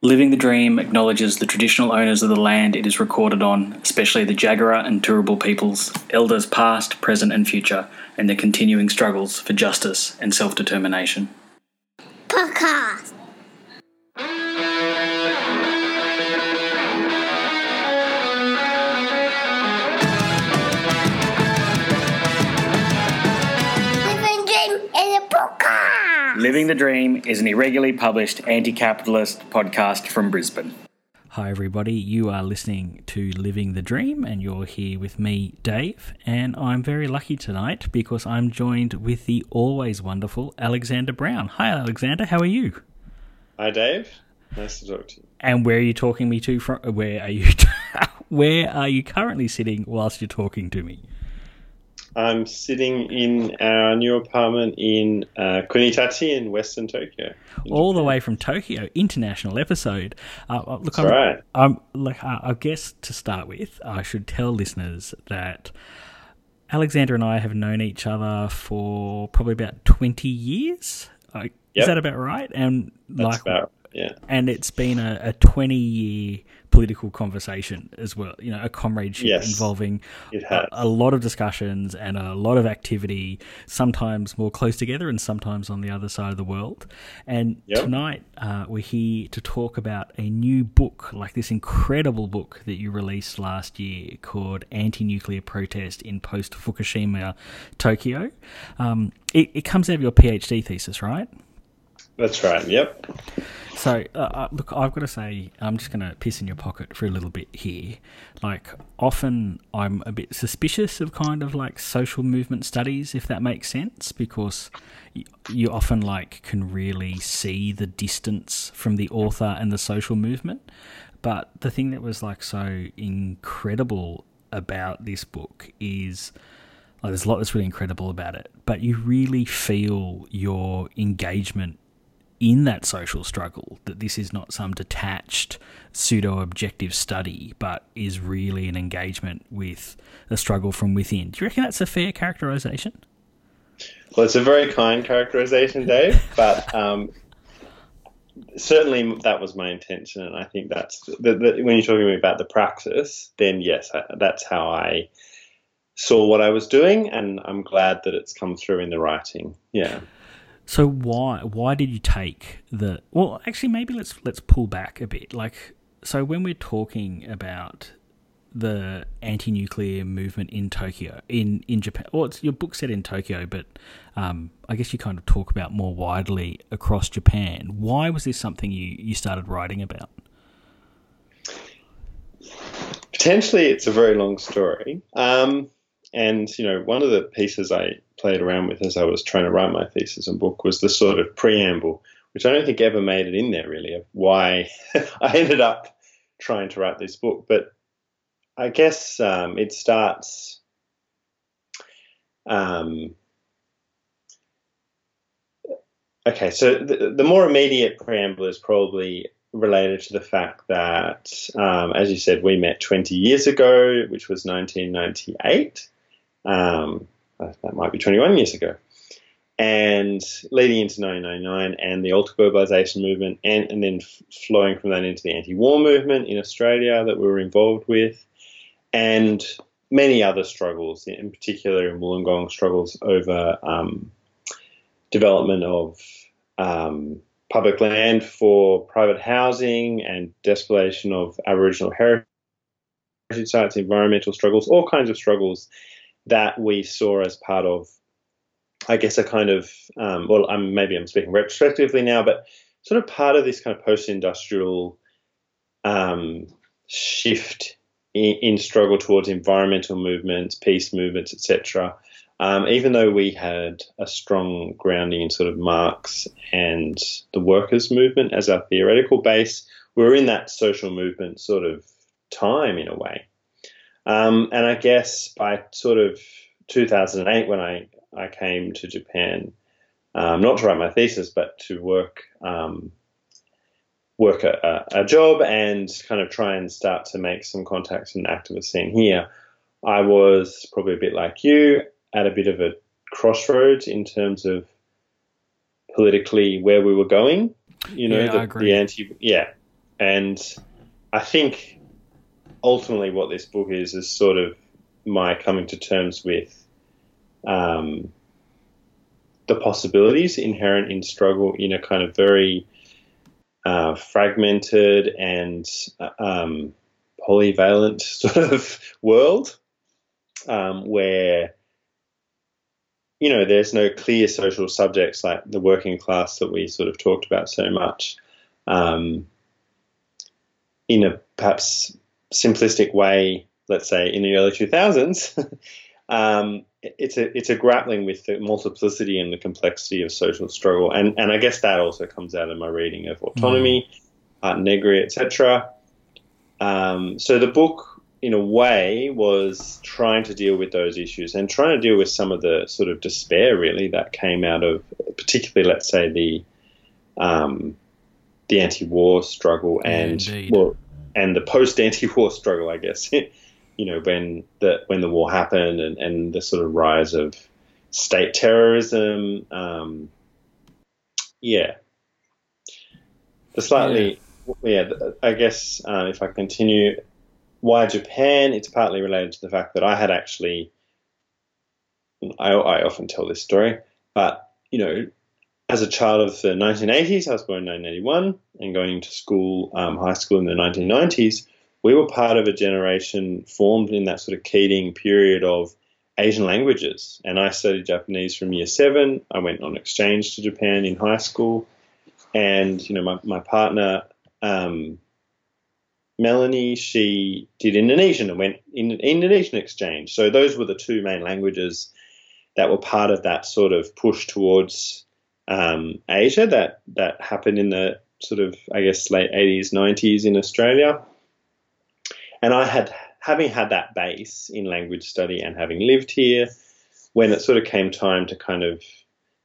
Living the Dream acknowledges the traditional owners of the land it is recorded on, especially the Jagera and Turrbal peoples, elders past, present, and future, and their continuing struggles for justice and self determination. Podcast. Living the Dream is an irregularly published anti capitalist podcast from Brisbane. Hi, everybody. You are listening to Living the Dream, and you're here with me, Dave. And I'm very lucky tonight because I'm joined with the always wonderful Alexander Brown. Hi, Alexander. How are you? Hi, Dave. Nice to talk to you. And where are you talking me to from? Where are you? where are you currently sitting whilst you're talking to me? I'm sitting in our new apartment in uh, Kunitachi in Western Tokyo. in all the way from Tokyo, international episode. Uh, uh, look, That's I'm, right. I'm like, uh, I guess to start with, I should tell listeners that Alexander and I have known each other for probably about twenty years. Uh, Is that about right? And That's like, about yeah. and it's been a, a twenty-year political conversation as well. You know, a comradeship Yes. involving a, a lot of discussions and a lot of activity, sometimes more close together and sometimes on the other side of the world. And Yep. tonight uh, we're here to talk about a new book, like this incredible book that you released last year called Anti Nuclear Protest in Post Fukushima Tokyo. Um, it, it comes out of your PhD thesis, right? That's right. Yep. So, uh, uh, look, I've got to say, I'm just going to piss in your pocket for a little bit here. Like, often I'm a bit suspicious of kind of like social movement studies, if that makes sense, because you, you often like can really see the distance from the author and the social movement. But the thing that was like so incredible about this book is like, there's a lot that's really incredible about it, but you really feel your engagement in that social struggle that this is not some detached pseudo objective study but is really an engagement with a struggle from within do you reckon that's a fair characterization Well, it's a very kind characterization, Dave, but um, certainly that was my intention, and I think that's the, the, when you're talking about the praxis. Then yes, I, that's how I saw what I was doing, and I'm glad that it's come through in the writing. Yeah. So why why did you take the well actually maybe let's let's pull back a bit. Like so when we're talking about the anti-nuclear movement in Tokyo in in Japan well it's your book set in Tokyo but um, I guess you kind of talk about more widely across Japan. Why was this something you you started writing about? Potentially it's a very long story. Um, and you know, one of the pieces I played around with as I was trying to write my thesis and book was the sort of preamble, which I don't think ever made it in there really, of why I ended up trying to write this book. But I guess um, it starts. Um, okay, so the, the more immediate preamble is probably related to the fact that, um, as you said, we met 20 years ago, which was 1998. Um, that might be 21 years ago. And leading into 1999 and the alter globalization movement, and, and then flowing from that into the anti war movement in Australia that we were involved with, and many other struggles, in particular in Wollongong struggles over um, development of um, public land for private housing and despoilation of Aboriginal heritage sites, environmental struggles, all kinds of struggles that we saw as part of, I guess, a kind of, um, well, I'm, maybe I'm speaking retrospectively now, but sort of part of this kind of post-industrial um, shift in, in struggle towards environmental movements, peace movements, etc. Um, even though we had a strong grounding in sort of Marx and the workers' movement as our theoretical base, we were in that social movement sort of time in a way. Um, and I guess by sort of 2008, when I, I came to Japan, um, not to write my thesis, but to work um, work a, a, job and kind of try and start to make some contacts in the activist scene here, I was probably a bit like you at a bit of a crossroads in terms of politically where we were going. You know, Yeah, I the, agree. the anti, yeah. and I think ultimately what this book is is sort of my coming to terms with um, the possibilities inherent in struggle in a kind of very uh, fragmented and um, polyvalent sort of world um, where you know there's no clear social subjects like the working class that we sort of talked about so much um, in a perhaps simplistic way let's say in the early 2000s um, it's a it's a grappling with the multiplicity and the complexity of social struggle, and and I guess that also comes out in my reading of autonomy, mm. Art Negri, etc. Um, so the book, in a way, was trying to deal with those issues and trying to deal with some of the sort of despair, really, that came out of, particularly, let's say, the um, the anti-war struggle and well, and the post-anti-war struggle, I guess. you know, when the when the war happened and, and the sort of rise of state terrorism. Um, yeah, the slightly yeah. yeah I guess uh, if I continue, why Japan? It's partly related to the fact that I had actually. I, I often tell this story, but you know, as a child of the 1980s, I was born in 1981 and going to school, um, high school in the 1990s we were part of a generation formed in that sort of Keating period of Asian languages. And I studied Japanese from year seven. I went on exchange to Japan in high school. And, you know, my, my partner, um, Melanie, she did Indonesian and went in Indonesian exchange. So those were the two main languages that were part of that sort of push towards um, Asia that that happened in the sort of I guess late 80s, 90s in Australia. And I had, having had that base in language study and having lived here, when it sort of came time to kind of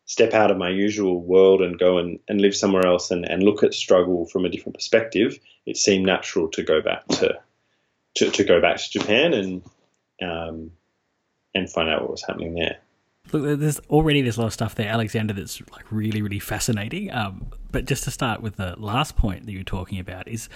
step out of my usual world and go and, and live somewhere else and, and look at struggle from a different perspective, it seemed natural to go back to to, to go back to Japan and um, and find out what was happening there. Look, there's already there's a lot of stuff there, Alexander, that's like really, really fascinating. Um, but just to start with the last point that you were talking about is,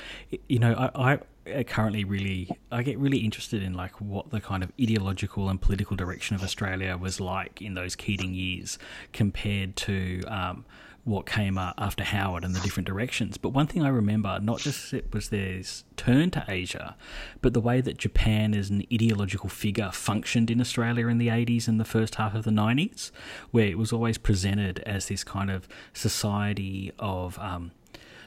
you know, I, I currently really I get really interested in like what the kind of ideological and political direction of Australia was like in those Keating years compared to um, what came after Howard and the different directions. But one thing I remember, not just it was their turn to Asia, but the way that Japan as an ideological figure functioned in Australia in the 80s and the first half of the 90s, where it was always presented as this kind of society of. Um,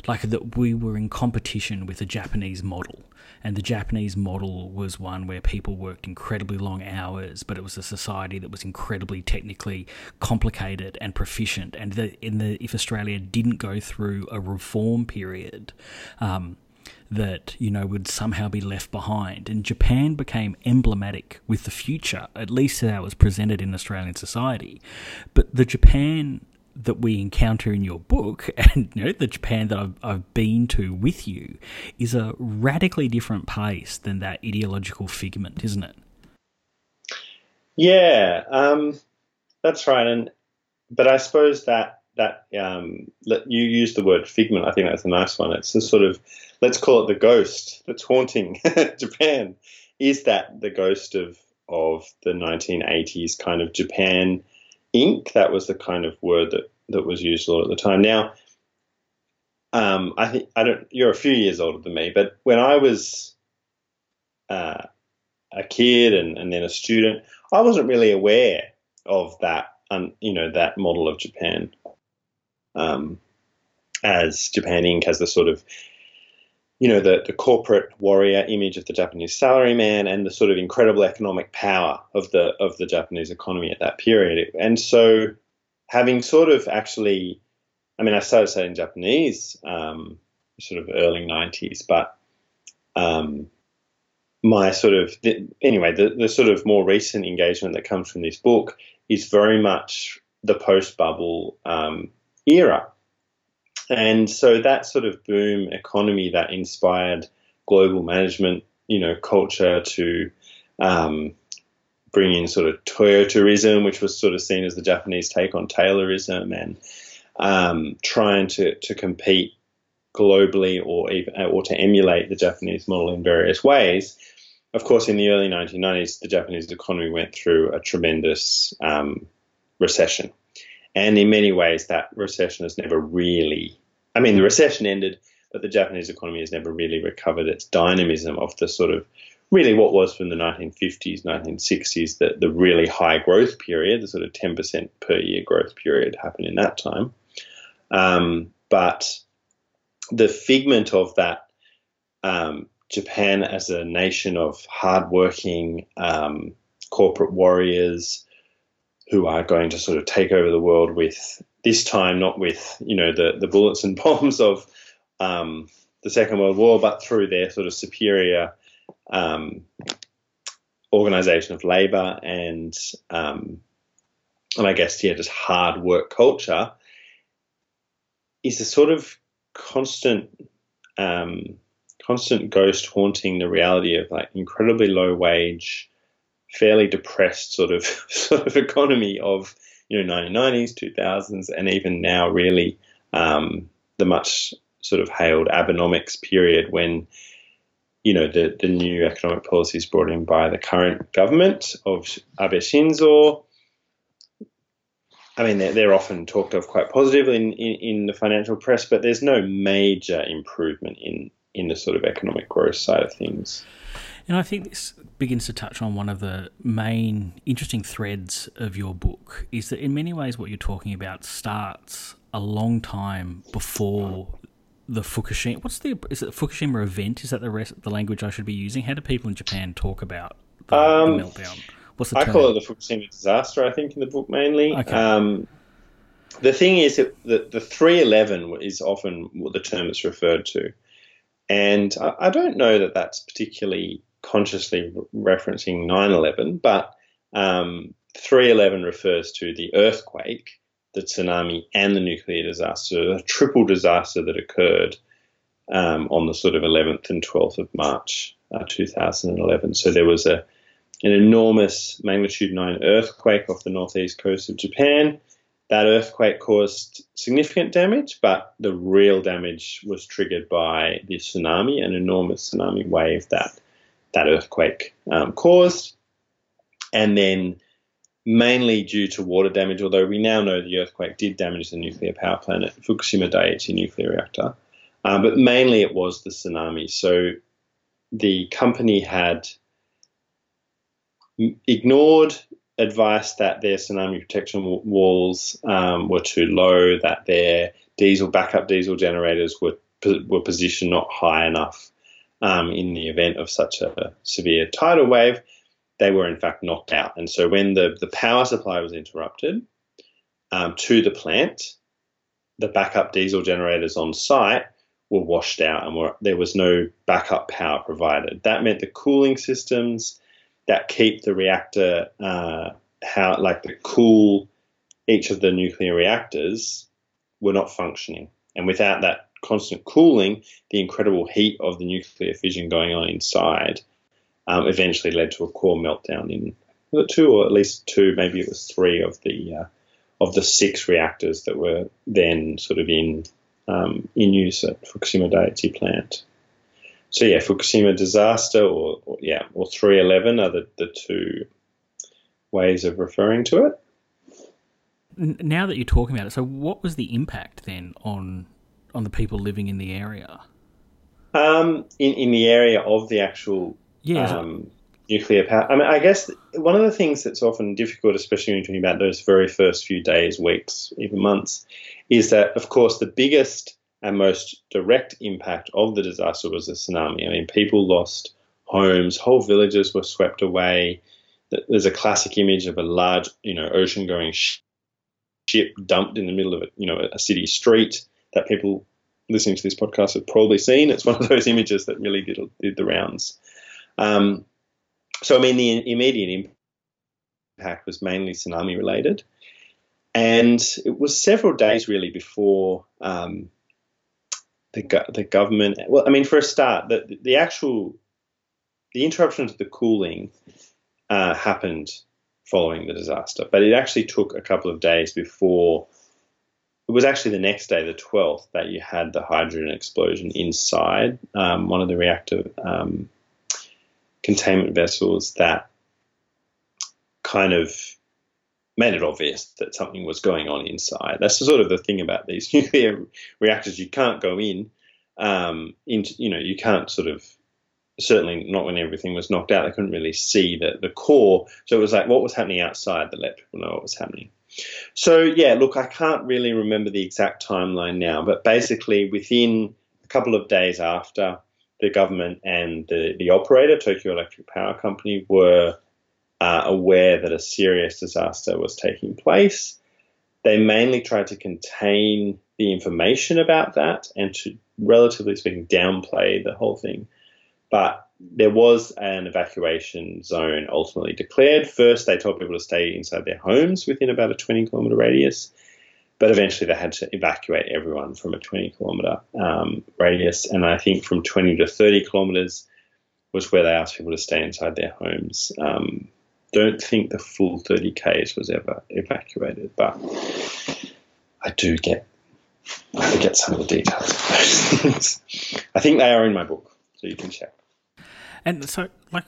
like that we were in competition with the Japanese model and the Japanese model was one where people worked incredibly long hours, but it was a society that was incredibly technically complicated and proficient. And the, in the if Australia didn't go through a reform period, um, that you know would somehow be left behind. And Japan became emblematic with the future, at least that was presented in Australian society. But the Japan that we encounter in your book and you know the Japan that I've, I've been to with you is a radically different place than that ideological figment, isn't it? Yeah, um, that's right. And but I suppose that that um, you use the word figment. I think that's a nice one. It's a sort of let's call it the ghost that's haunting Japan. Is that the ghost of of the 1980s kind of Japan? Inc. That was the kind of word that, that was used a lot at the time. Now, um, I think I don't. You're a few years older than me, but when I was uh, a kid and, and then a student, I wasn't really aware of that. Um, you know that model of Japan um, as Japan Inc. as the sort of you know, the, the corporate warrior image of the Japanese salaryman and the sort of incredible economic power of the of the Japanese economy at that period. And so, having sort of actually, I mean, I started studying Japanese um, sort of early '90s, but um, my sort of the, anyway, the, the sort of more recent engagement that comes from this book is very much the post bubble um, era and so that sort of boom economy that inspired global management, you know, culture to um, bring in sort of Toyotism, which was sort of seen as the Japanese take on Taylorism, and um, trying to, to compete globally or even or to emulate the Japanese model in various ways. Of course, in the early 1990s, the Japanese economy went through a tremendous um, recession, and in many ways, that recession has never really. I mean, the recession ended, but the Japanese economy has never really recovered its dynamism of the sort of really what was from the 1950s, 1960s, the, the really high growth period, the sort of 10% per year growth period happened in that time. Um, but the figment of that um, Japan as a nation of hardworking um, corporate warriors who are going to sort of take over the world with this time not with you know the the bullets and bombs of um, the Second World War, but through their sort of superior um, organization of labor and um, and I guess yeah, just hard work culture is a sort of constant um, constant ghost haunting the reality of like incredibly low wage, fairly depressed sort of sort of economy of you know 1990s, 2000s, and even now really um, the much sort of hailed Abenomics period when you know, the, the new economic policies brought in by the current government of Abe Shinzo. I mean, they're, often talked of quite positively in, in, in, the financial press, but there's no major improvement in, in the sort of economic growth side of things. And I think this begins to touch on one of the main interesting threads of your book is that in many ways what you're talking about starts a long time before the Fukushima. What's the is it the Fukushima event? Is that the rest the language I should be using? How do people in Japan talk about the, um, the meltdown? What's the I term? call it the Fukushima disaster. I think in the book mainly. Okay. Um, the thing is that the, the 311 is often what the term is referred to. And I, I don't know that that's particularly consciously referencing 9 11, but um, 311 refers to the earthquake the tsunami and the nuclear disaster, a triple disaster that occurred um, on the sort of 11th and 12th of March uh, 2011. So there was a an enormous magnitude 9 earthquake off the northeast coast of Japan. That earthquake caused significant damage, but the real damage was triggered by the tsunami, an enormous tsunami wave that that earthquake um, caused. And then mainly due to water damage, although we now know the earthquake did damage the nuclear power plant at Fukushima Daiichi nuclear reactor. Um, but mainly it was the tsunami. So the company had ignored advice that their tsunami protection walls um, were too low, that their diesel backup diesel generators were were positioned not high enough um, in the event of such a severe tidal wave, they were in fact knocked out. And so when the, the power supply was interrupted um, to the plant, the backup diesel generators on site were washed out and were, there was no backup power provided. That meant the cooling systems that keep the reactor, uh, how like the cool each of the nuclear reactors were not functioning. And without that constant cooling, the incredible heat of the nuclear fission going on inside um, eventually led to a core meltdown in two or at least two, maybe it was three of the uh, of the six reactors that were then sort of in um, in use at Fukushima Daiichi plant. So yeah, Fukushima disaster or, or yeah, or 311 are the, the two ways of referring to it. Now that you're talking about it, so what was the impact then on on the people living in the area? Um, in in the area of the actual yeah. Um, nuclear power. I mean, I guess one of the things that's often difficult, especially when you're talking about those very first few days, weeks, even months, is that, of course, the biggest and most direct impact of the disaster was the tsunami. I mean, people lost homes, whole villages were swept away. There's a classic image of a large, you know, ocean-going ship dumped in the middle of a, you know, a city street that people listening to this podcast have probably seen. It's one of those images that really did, did the rounds. Um, so, I mean, the immediate impact was mainly tsunami related. And it was several days really before um, the, the government. Well, I mean, for a start, the, the actual the interruption to the cooling uh, happened following the disaster, but it actually took a couple of days before it was actually the next day, the 12th, that you had the hydrogen explosion inside um, one of the reactor um, containment vessels that kind of made it obvious that something was going on inside. That's sort of the thing about these nuclear reactors. You can't go in, um, into, you know, you can't sort of certainly not when everything was knocked out. They couldn't really see the, the core. So it was like what was happening outside that let people know what was happening. So yeah, look, I can't really remember the exact timeline now, but basically within a couple of days after the government and the, the operator, Tokyo Electric Power Company, were uh, aware that a serious disaster was taking place. They mainly tried to contain the information about that and to, relatively speaking, downplay the whole thing. But there was an evacuation zone ultimately declared. First, they told people to stay inside their homes within about a 20 kilometre radius, but eventually they had to evacuate everyone from a 20 kilometre um, radius. And I think from 20 to 30 kilometres was where they asked people to stay inside their homes. Um, don't think the full 30 Ks was ever evacuated, but I do get I forget some of the details of those things. I think they are in my book, so you can check. And so, like,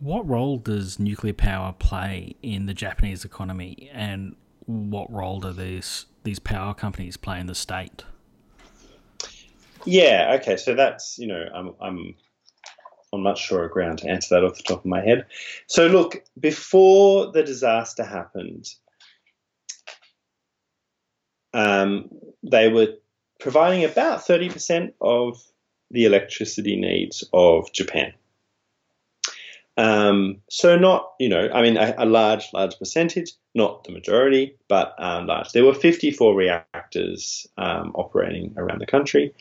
what role does nuclear power play in the Japanese economy, and what role do these these power companies play in the state? Yeah. Okay. So that's you know I'm I'm on much surer ground to answer that off the top of my head. So look, before the disaster happened, um, they were providing about 30% of the electricity needs of Japan. Um, so not, you know, I mean, a, a, large, large percentage, not the majority, but um, large. There were 54 reactors um, operating around the country.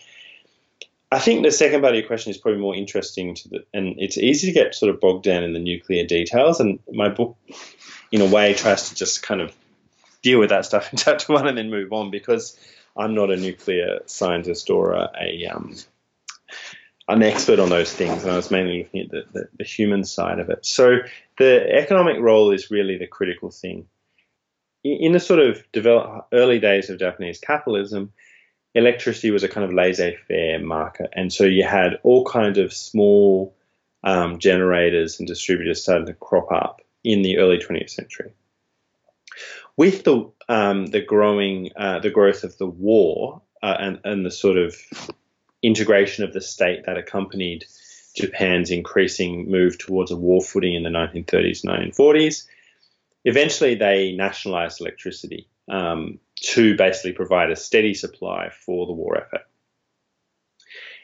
I think the second part of your question is probably more interesting to the, and it's easy to get sort of bogged down in the nuclear details. And my book, in a way, tries to just kind of deal with that stuff in chapter one and then move on because I'm not a nuclear scientist or a, a um, an expert on those things, and I was mainly looking at the, the, the, human side of it. So the economic role is really the critical thing. In the sort of develop, early days of Japanese capitalism, electricity was a kind of laissez-faire market, and so you had all kinds of small um, generators and distributors starting to crop up in the early 20th century. With the um, the growing uh, the growth of the war uh, and and the sort of integration of the state that accompanied Japan's increasing move towards a war footing in the 1930s, 1940s. Eventually, they nationalized electricity um, to basically provide a steady supply for the war effort.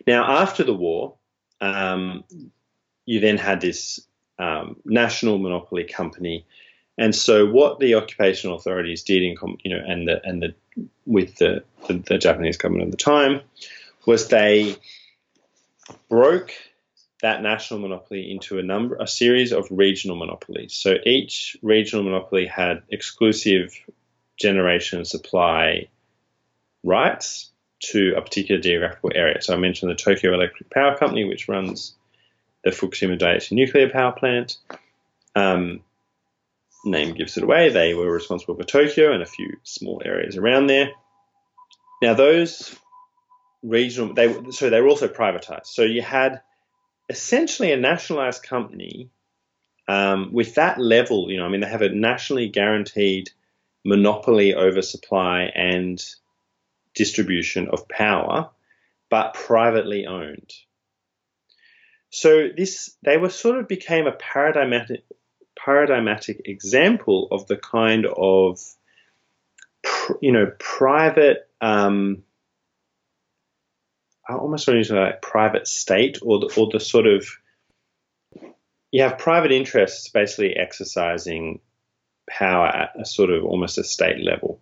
Now, after the war, um, you then had this um, national monopoly company, and so what the occupational authorities did in, you know, and the and the with the, the, the Japanese government at the time was they broke that national monopoly into a number, a series of regional monopolies. So each regional monopoly had exclusive generation and supply rights to a particular geographical area. So I mentioned the Tokyo Electric Power Company, which runs the Fukushima Daiichi nuclear power plant. Um, name gives it away. They were responsible for Tokyo and a few small areas around there. Now, those regional. They so they were also privatized. So you had essentially a nationalized company um, with that level. You know, I mean, they have a nationally guaranteed monopoly over supply and distribution of power, but privately owned. So this they were sort of became a paradigmatic paradigmatic example of the kind of you know private um, Almost want to use like private state or the, or the sort of you have private interests basically exercising power at a sort of almost a state level.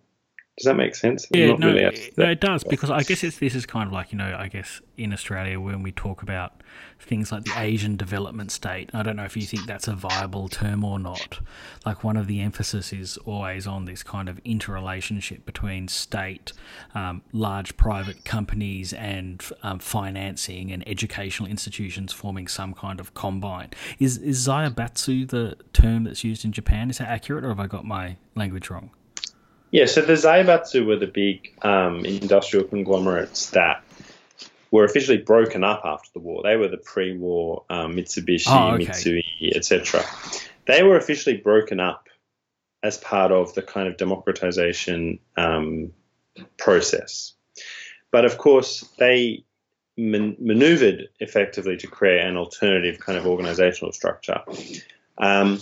Does that make sense? Yeah, no, really no, it does because I guess it's this is kind of like you know I guess in Australia when we talk about things like the Asian development state. I don't know if you think that's a viable term or not. Like one of the emphasis is always on this kind of interrelationship between state, um, large private companies, and um, financing and educational institutions forming some kind of combine. Is is zaibatsu the term that's used in Japan? Is that accurate, or have I got my language wrong? Yeah, so the Zaibatsu were the big um, industrial conglomerates that were officially broken up after the war. They were the pre-war um, Mitsubishi, Oh, okay. Mitsui, etc. They were officially broken up as part of the kind of democratization um, process. But of course, they man- maneuvered effectively to create an alternative kind of organizational structure. Um,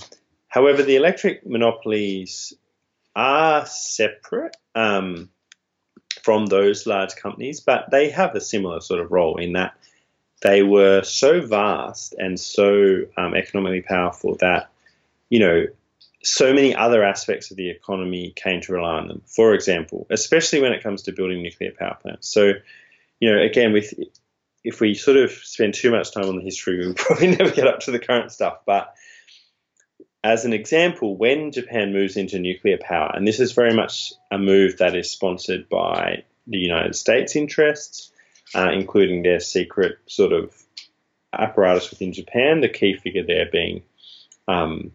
however, the electric monopolies are separate um, from those large companies, but they have a similar sort of role in that they were so vast and so um, economically powerful that, you know, so many other aspects of the economy came to rely on them. For example, especially when it comes to building nuclear power plants. So, you know, again, with if we sort of spend too much time on the history, we'll probably never get up to the current stuff. But as an example, when Japan moves into nuclear power, and this is very much a move that is sponsored by the United States interests, uh, including their secret sort of apparatus within Japan, the key figure there being um,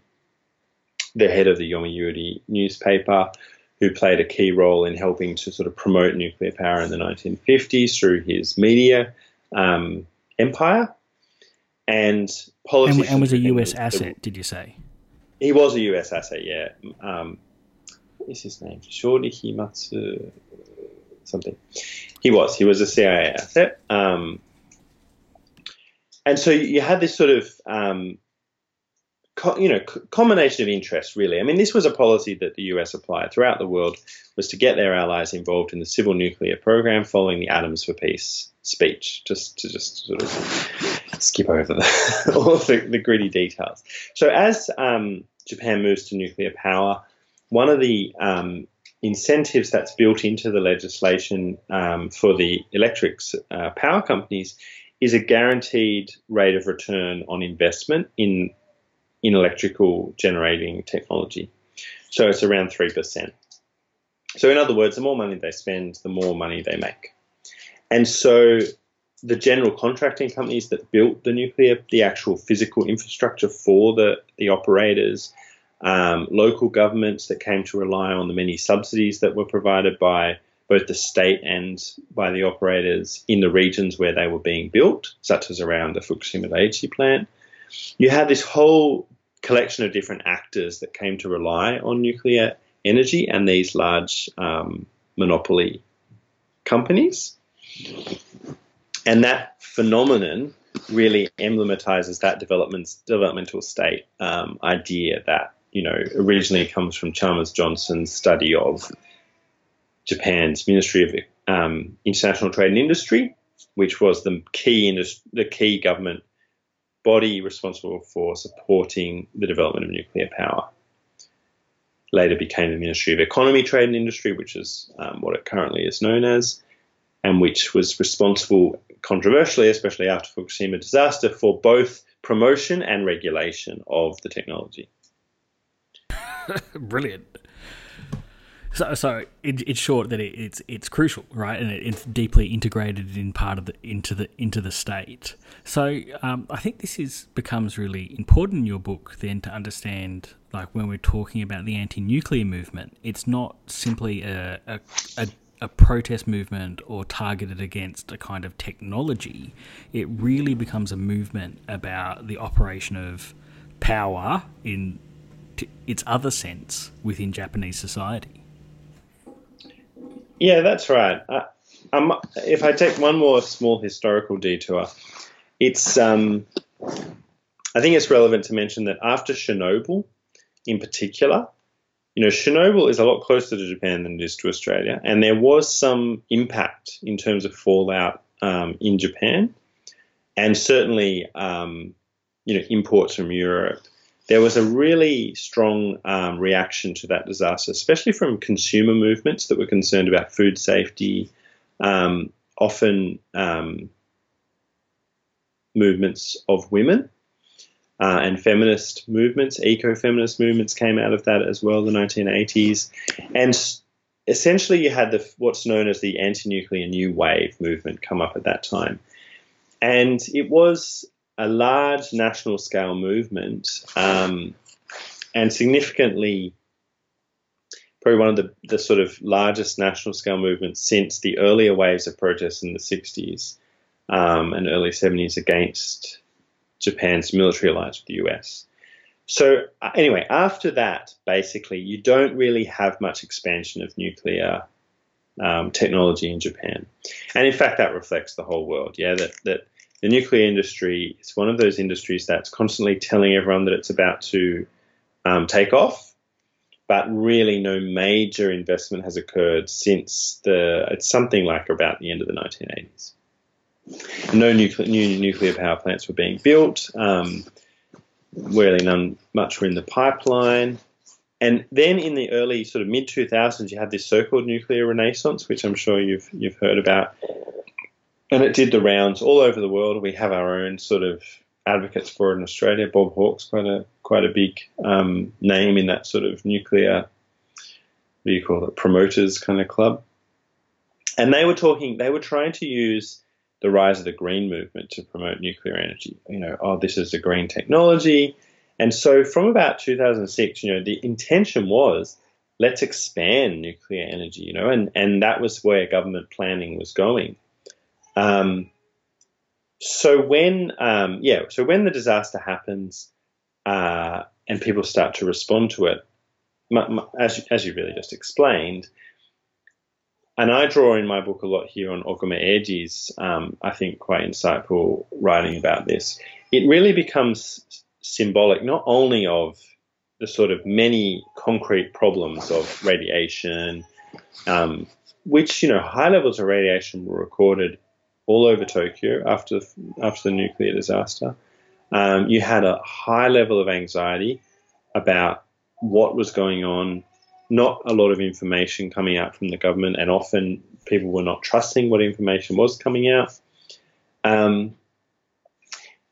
the head of the Yomiuri newspaper, who played a key role in helping to sort of promote nuclear power in the 1950s through his media um, empire. And And, politicians and was a US asset, did you say? He was a US asset, yeah. Um, what is his name? Shoriki Matsu something. He was. He was a CIA asset. Um, and so you had this sort of, um, co- you know, c- combination of interests, really. I mean, this was a policy that the US applied throughout the world, was to get their allies involved in the civil nuclear program following the Atoms for Peace speech, just to just sort of skip over the, all the, the gritty details. So as um, Japan moves to nuclear power, one of the um, incentives that's built into the legislation um, for the electric uh, power companies is a guaranteed rate of return on investment in in electrical generating technology. So it's around three percent. So in other words, the more money they spend, the more money they make. And so the general contracting companies that built the nuclear, the actual physical infrastructure for the, the operators, um, local governments that came to rely on the many subsidies that were provided by both the state and by the operators in the regions where they were being built, such as around the Fukushima Daiichi plant. You had this whole collection of different actors that came to rely on nuclear energy and these large um, monopoly companies. And that phenomenon really emblematizes that development, developmental state um, idea that, you know, originally comes from Chalmers Johnson's study of Japan's Ministry of um, International Trade and Industry, which was the key the key government body responsible for supporting the development of nuclear power. Later became the Ministry of Economy, Trade and Industry, which is um, what it currently is known as, and which was responsible, controversially, especially after Fukushima disaster, for both promotion and regulation of the technology. Brilliant. So, so it, it's short that it, it's it's crucial, right? And it, it's deeply integrated in part of the into the into the state. So um, I think this is becomes really important in your book then to understand, like when we're talking about the anti-nuclear movement, it's not simply a a, a a protest movement or targeted against a kind of technology. It really becomes a movement about the operation of power in t- its other sense within Japanese society. Yeah, that's right. Uh, um, if I take one more small historical detour, it's um, I think it's relevant to mention that after Chernobyl, in particular, you know, Chernobyl is a lot closer to Japan than it is to Australia, and there was some impact in terms of fallout um, in Japan, and certainly, um, you know, imports from Europe. There was a really strong um, reaction to that disaster, especially from consumer movements that were concerned about food safety, um, often um, movements of women uh, and feminist movements, eco-feminist movements came out of that as well, the 1980s, and essentially you had the what's known as the anti-nuclear new wave movement come up at that time, and it was a large national scale movement, um, and significantly probably one of the, the sort of largest national scale movements since the earlier waves of protests in the 60s um, and early 70s against Japan's military alliance with the US. So, uh, anyway, after that, basically, you don't really have much expansion of nuclear um, technology in Japan. And in fact, that reflects the whole world. Yeah, that, that the nuclear industry is one of those industries that's constantly telling everyone that it's about to um, take off, but really no major investment has occurred since the it's something like about the end of the 1980s. No nuclear, new nuclear power plants were being built. Um, really none much were in the pipeline. And then in the early sort of mid 2000s, you had this so-called nuclear renaissance, which I'm sure you've you've heard about, and it did the rounds all over the world. We have our own sort of advocates for it in Australia. Bob Hawke's quite a quite a big um, name in that sort of nuclear, what do you call it, promoters kind of club. And they were talking, they were trying to use the rise of the green movement to promote nuclear energy. You know, oh, this is a green technology. And so from about 2006, you know, the intention was let's expand nuclear energy, you know, and, and that was where government planning was going. Um, so when, um, yeah, so when the disaster happens uh, and people start to respond to it, as, as you really just explained, and I draw in my book a lot here on Oguma Eiji's, um, I think, quite insightful writing about this. It really becomes symbolic not only of the sort of many concrete problems of radiation, um, which, you know, high levels of radiation were recorded all over Tokyo after, after the nuclear disaster. Um, you had a high level of anxiety about what was going on not a lot of information coming out from the government, and often people were not trusting what information was coming out. Um,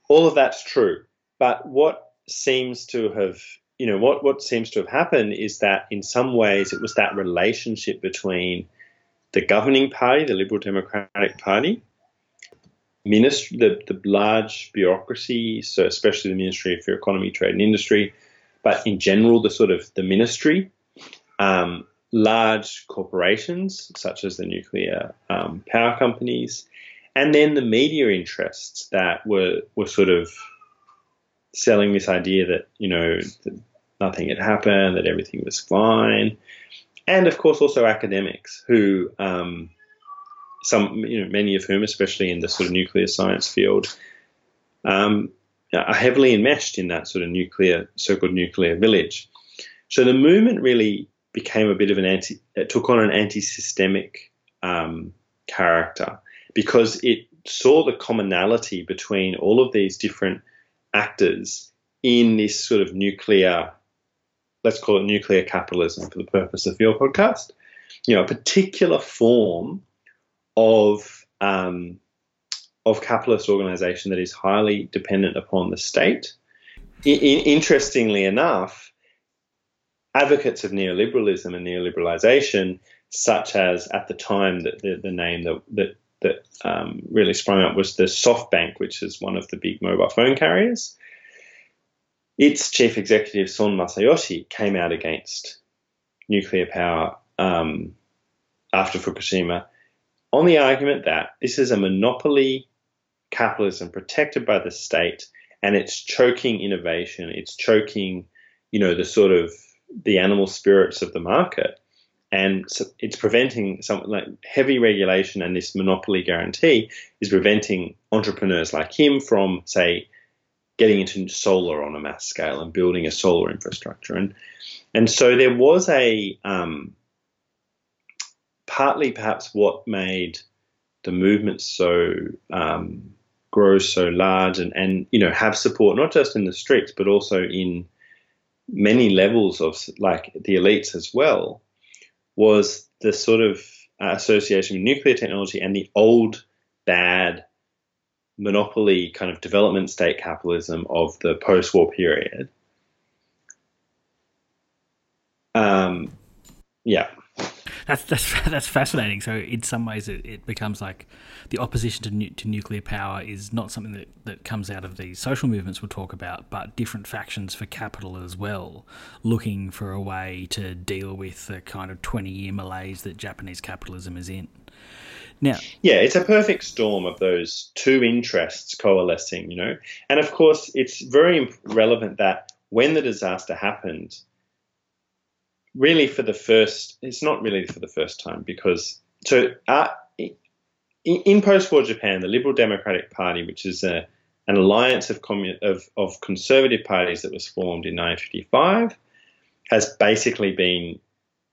all of that's true, but what seems to have you know what what seems to have happened is that in some ways it was that relationship between the governing party, the Liberal Democratic Party, ministry, the, the large bureaucracy, so especially the Ministry for Economy, Trade and Industry, but in general the sort of the ministry um, large corporations such as the nuclear um, power companies, and then the media interests that were were sort of selling this idea that you know that nothing had happened, that everything was fine, and of course also academics who um, some you know many of whom, especially in the sort of nuclear science field. Um, are heavily enmeshed in that sort of nuclear, so-called nuclear village. So the movement really became a bit of an anti, it took on an anti-systemic um, character because it saw the commonality between all of these different actors in this sort of nuclear, let's call it nuclear capitalism for the purpose of your podcast. You know, a particular form of um, of capitalist organization that is highly dependent upon the state. I- interestingly enough, advocates of neoliberalism and neoliberalization, such as at the time that the, the, name that that, that um, really sprung up was the SoftBank, which is one of the big mobile phone carriers. Its chief executive Son Masayoshi came out against nuclear power um, after Fukushima on the argument that this is a monopoly capitalism protected by the state and it's choking innovation, it's choking, you know, the sort of the animal spirits of the market. And so it's preventing something like heavy regulation and this monopoly guarantee is preventing entrepreneurs like him from, say, getting into solar on a mass scale and building a solar infrastructure. And and so there was a um, partly perhaps what made the movement so um, grow so large and, and you know have support not just in the streets but also in many levels of like the elites as well was the sort of uh, association with nuclear technology and the old bad monopoly kind of development state capitalism of the post-war period. Um, yeah. That's that's that's fascinating. So in some ways, it, it becomes like the opposition to nu- to nuclear power is not something that, that comes out of these social movements we'll talk about, but different factions for capital as well, looking for a way to deal with the kind of twenty year malaise that Japanese capitalism is in. Now, yeah, it's a perfect storm of those two interests coalescing, you know. And of course, it's very relevant that when the disaster happened, really for the first, it's not really for the first time because so uh, in, post-war Japan, the Liberal Democratic Party, which is a, an alliance of, commun, of, of conservative parties that was formed in 1955, has basically been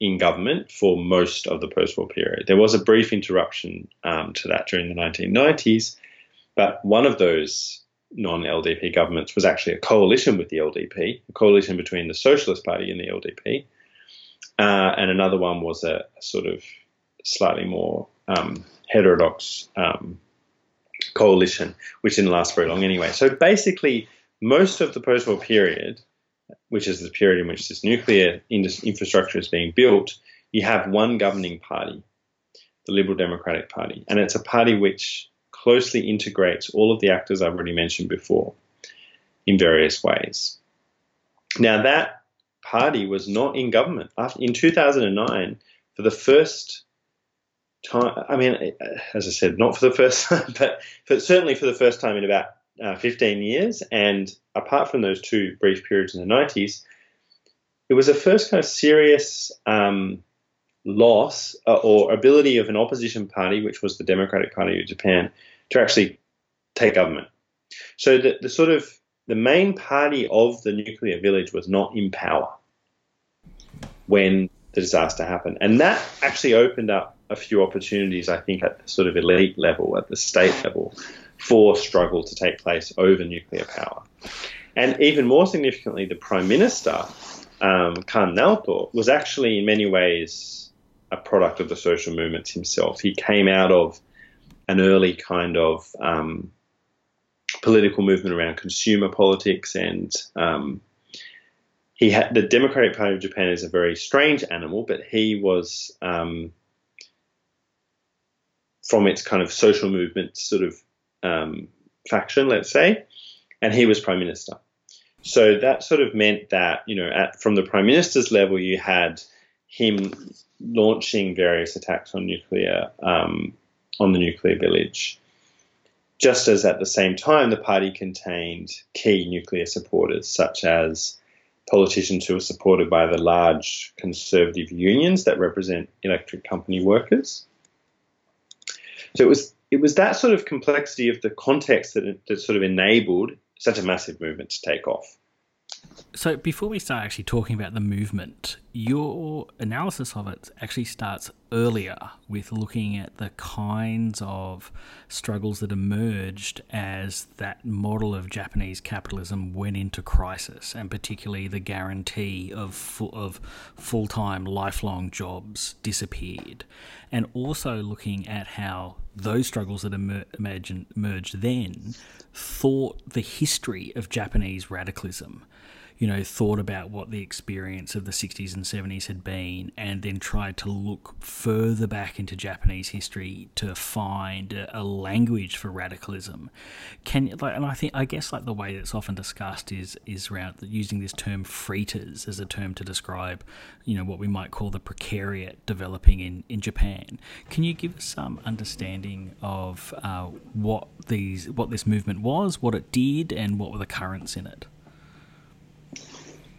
in government for most of the post war period. There was a brief interruption um, to that during the 1990s, but one of those non LDP governments was actually a coalition with the LDP, a coalition between the Socialist Party and the LDP. Uh, and another one was a, sort of slightly more um, heterodox um, coalition, which didn't last very long anyway. So basically, most of the post war period which is the period in which this nuclear infrastructure is being built, you have one governing party, the Liberal Democratic Party. And it's a party which closely integrates all of the actors I've already mentioned before in various ways. Now, that party was not in government. In 2009, for the first time, I mean, as I said, not for the first time, but, but certainly for the first time in about uh, 15 years. And apart from those two brief periods in the 90s, it was the first kind of serious um, loss uh, or ability of an opposition party, which was the Democratic Party of Japan, to actually take government. So the, the sort of the main party of the nuclear village was not in power when the disaster happened, and that actually opened up a few opportunities, I think, at the sort of elite level, at the state level, for struggle to take place over nuclear power. And even more significantly, the Prime Minister, um, Kan Naoto, was actually in many ways a product of the social movements himself. He came out of an early kind of um, political movement around consumer politics and um, he had the Democratic Party of Japan is a very strange animal, but he was um, from its kind of social movement sort of um, faction, let's say, and he was prime minister. So that sort of meant that you know, at, from the prime minister's level, you had him launching various attacks on nuclear um, on the nuclear village. Just as at the same time, the party contained key nuclear supporters, such as politicians who were supported by the large conservative unions that represent electric company workers. So it was it was that sort of complexity of the context that, that sort of enabled such a massive movement to take off. So, before we start actually talking about the movement, your analysis of it actually starts earlier with looking at the kinds of struggles that emerged as that model of Japanese capitalism went into crisis, and particularly the guarantee of full, of full time, lifelong jobs disappeared, and also looking at how those struggles that emer- emerged then thought the history of Japanese radicalism you know, thought about what the experience of the 60s and 70s had been, and then tried to look further back into Japanese history to find a, language for radicalism. Can like, and I think I guess like the way that's often discussed is is around using this term freeters as a term to describe, you know, what we might call the precariat developing in in Japan. Can you give us some understanding of uh, what these what this movement was, what it did, and what were the currents in it?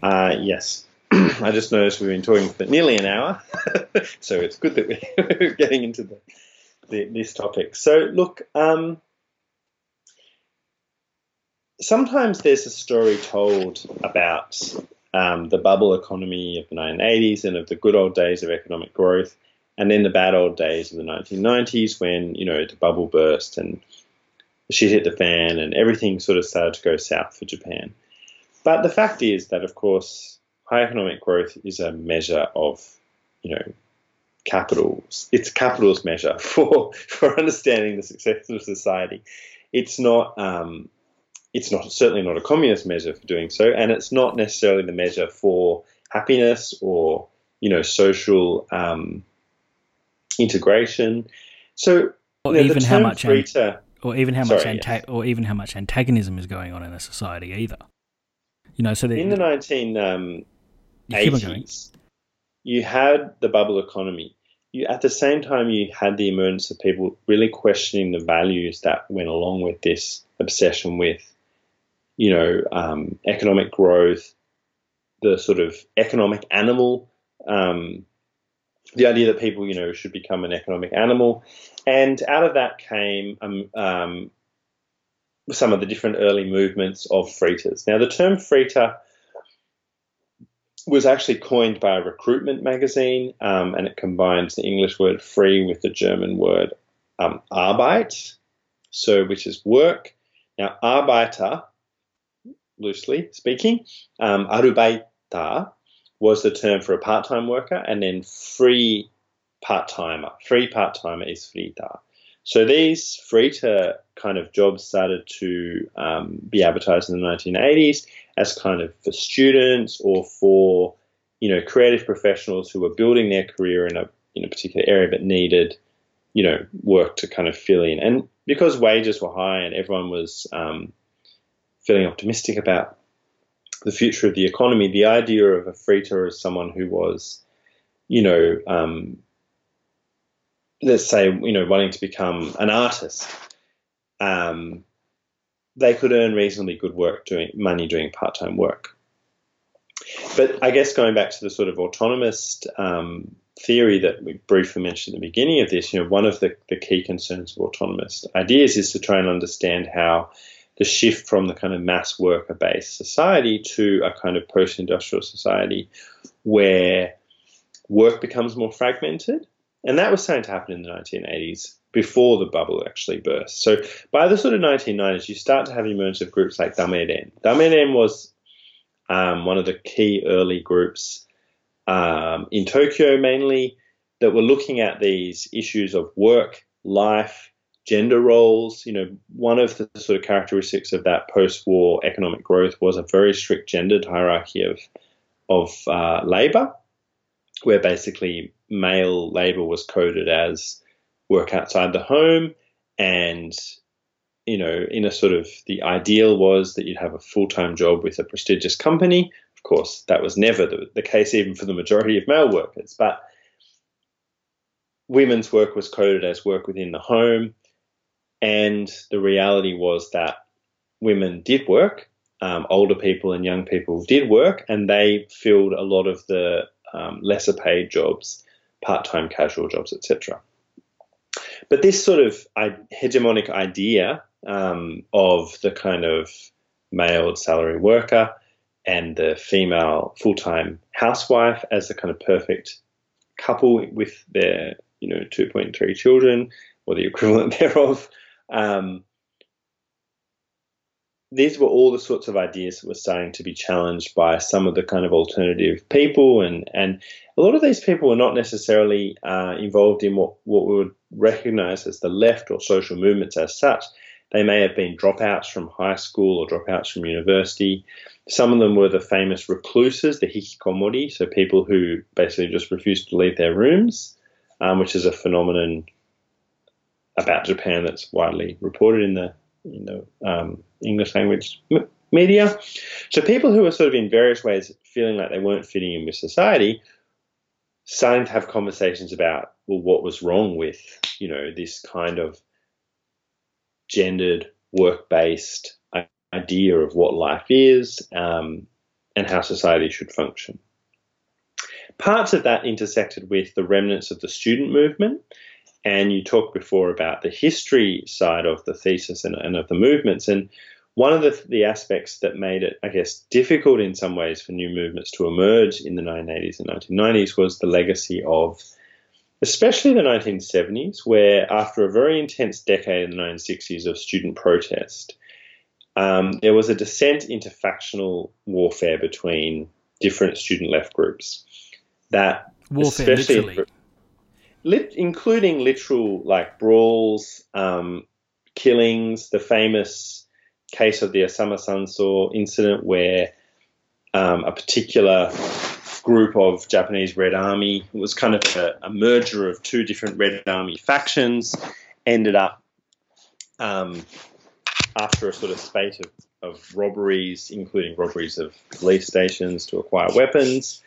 Uh, yes. I just noticed we've been talking for nearly an hour, so it's good that we're getting into the, the, this topic. So, look, um, sometimes there's a story told about um, the bubble economy of the 1980s and of the good old days of economic growth, and then the bad old days of the 1990s when you know the bubble burst and shit hit the fan and everything sort of started to go south for Japan. But the fact is that, of course, high economic growth is a measure of, you know, capitals. It's capital's measure for for understanding the success of society. It's not. Um, it's not certainly not a communist measure for doing so, and it's not necessarily the measure for happiness or you know social um, integration. So Or you know, even how much an- or even how much Sorry, anta- or even how much antagonism is going on in a society either. You know, so the, in the nineteen um, you keep on going. 80s, you had the bubble economy. You, at the same time, you had the emergence of people really questioning the values that went along with this obsession with, you know, um, economic growth, the sort of economic animal, um, the idea that people, you know, should become an economic animal, and out of that came um, um, some of the different early movements of freeters. Now, the term freeter was actually coined by a recruitment magazine, um, and it combines the English word free with the German word um, Arbeit, so which is work. Now, Arbeiter, loosely speaking, um, Arbeiter was the term for a part-time worker, and then free part-timer. Free part-timer is freeter. So these freeter kind of jobs started to um, be advertised in the 1980s as kind of for students or for you know creative professionals who were building their career in a in a particular area but needed you know work to kind of fill in. And because wages were high and everyone was um, feeling optimistic about the future of the economy the idea of a freeter as someone who was you know um, let's say you know wanting to become an artist um, they could earn reasonably good work doing money doing part-time work. But I guess going back to the sort of autonomous um, theory that we briefly mentioned at the beginning of this, you know, one of the, the key concerns of autonomous ideas is to try and understand how the shift from the kind of mass worker based society to a kind of post industrial society where work becomes more fragmented. And that was starting to happen in the 1980s before the bubble actually burst. So by the sort of 1990s, you start to have emergence of groups like Dameren. Dameren was um, one of the key early groups um, in Tokyo mainly that were looking at these issues of work, life, gender roles. You know, one of the sort of characteristics of that post-war economic growth was a very strict gendered hierarchy of of uh, labor, where basically male labor was coded as work outside the home. And you know in a sort of the ideal was that you'd have a full-time job with a prestigious company. Of course that was never the, the case even for the majority of male workers. But women's work was coded as work within the home. And the reality was that women did work um, older people and young people did work and they filled a lot of the um, lesser paid jobs part-time casual jobs etc but this sort of hegemonic idea um, of the kind of male salary worker and the female full-time housewife as the kind of perfect couple with their, you know, 2.3 children or the equivalent thereof. Um, these were all the sorts of ideas that were starting to be challenged by some of the kind of alternative people, and, and a lot of these people were not necessarily uh, involved in what, what we would recognize as the left or social movements as such. They may have been dropouts from high school or dropouts from university. Some of them were the famous recluses, the hikikomori, so people who basically just refused to leave their rooms, um, which is a phenomenon about Japan that's widely reported in the in the um, English language media. So people who were sort of in various ways feeling like they weren't fitting in with society, starting to have conversations about well, what was wrong with you know this kind of gendered, work-based idea of what life is um, and how society should function. Parts of that intersected with the remnants of the student movement. And you talked before about the history side of the thesis and, and of the movements. And one of the, the aspects that made it, I guess, difficult in some ways for new movements to emerge in the 1980s and 1990s was the legacy of especially the 1970s, where after a very intense decade in the 1960s of student protest, um, there was a descent into factional warfare between different student left groups. That Warfare, especially literally. Lit, including literal like brawls, um, killings, the famous case of the Asama Sanso incident where um, a particular group of Japanese Red Army. It was kind of a, a merger of two different Red Army factions. Ended up um, after a sort of spate of, of robberies, including robberies of police stations to acquire weapons,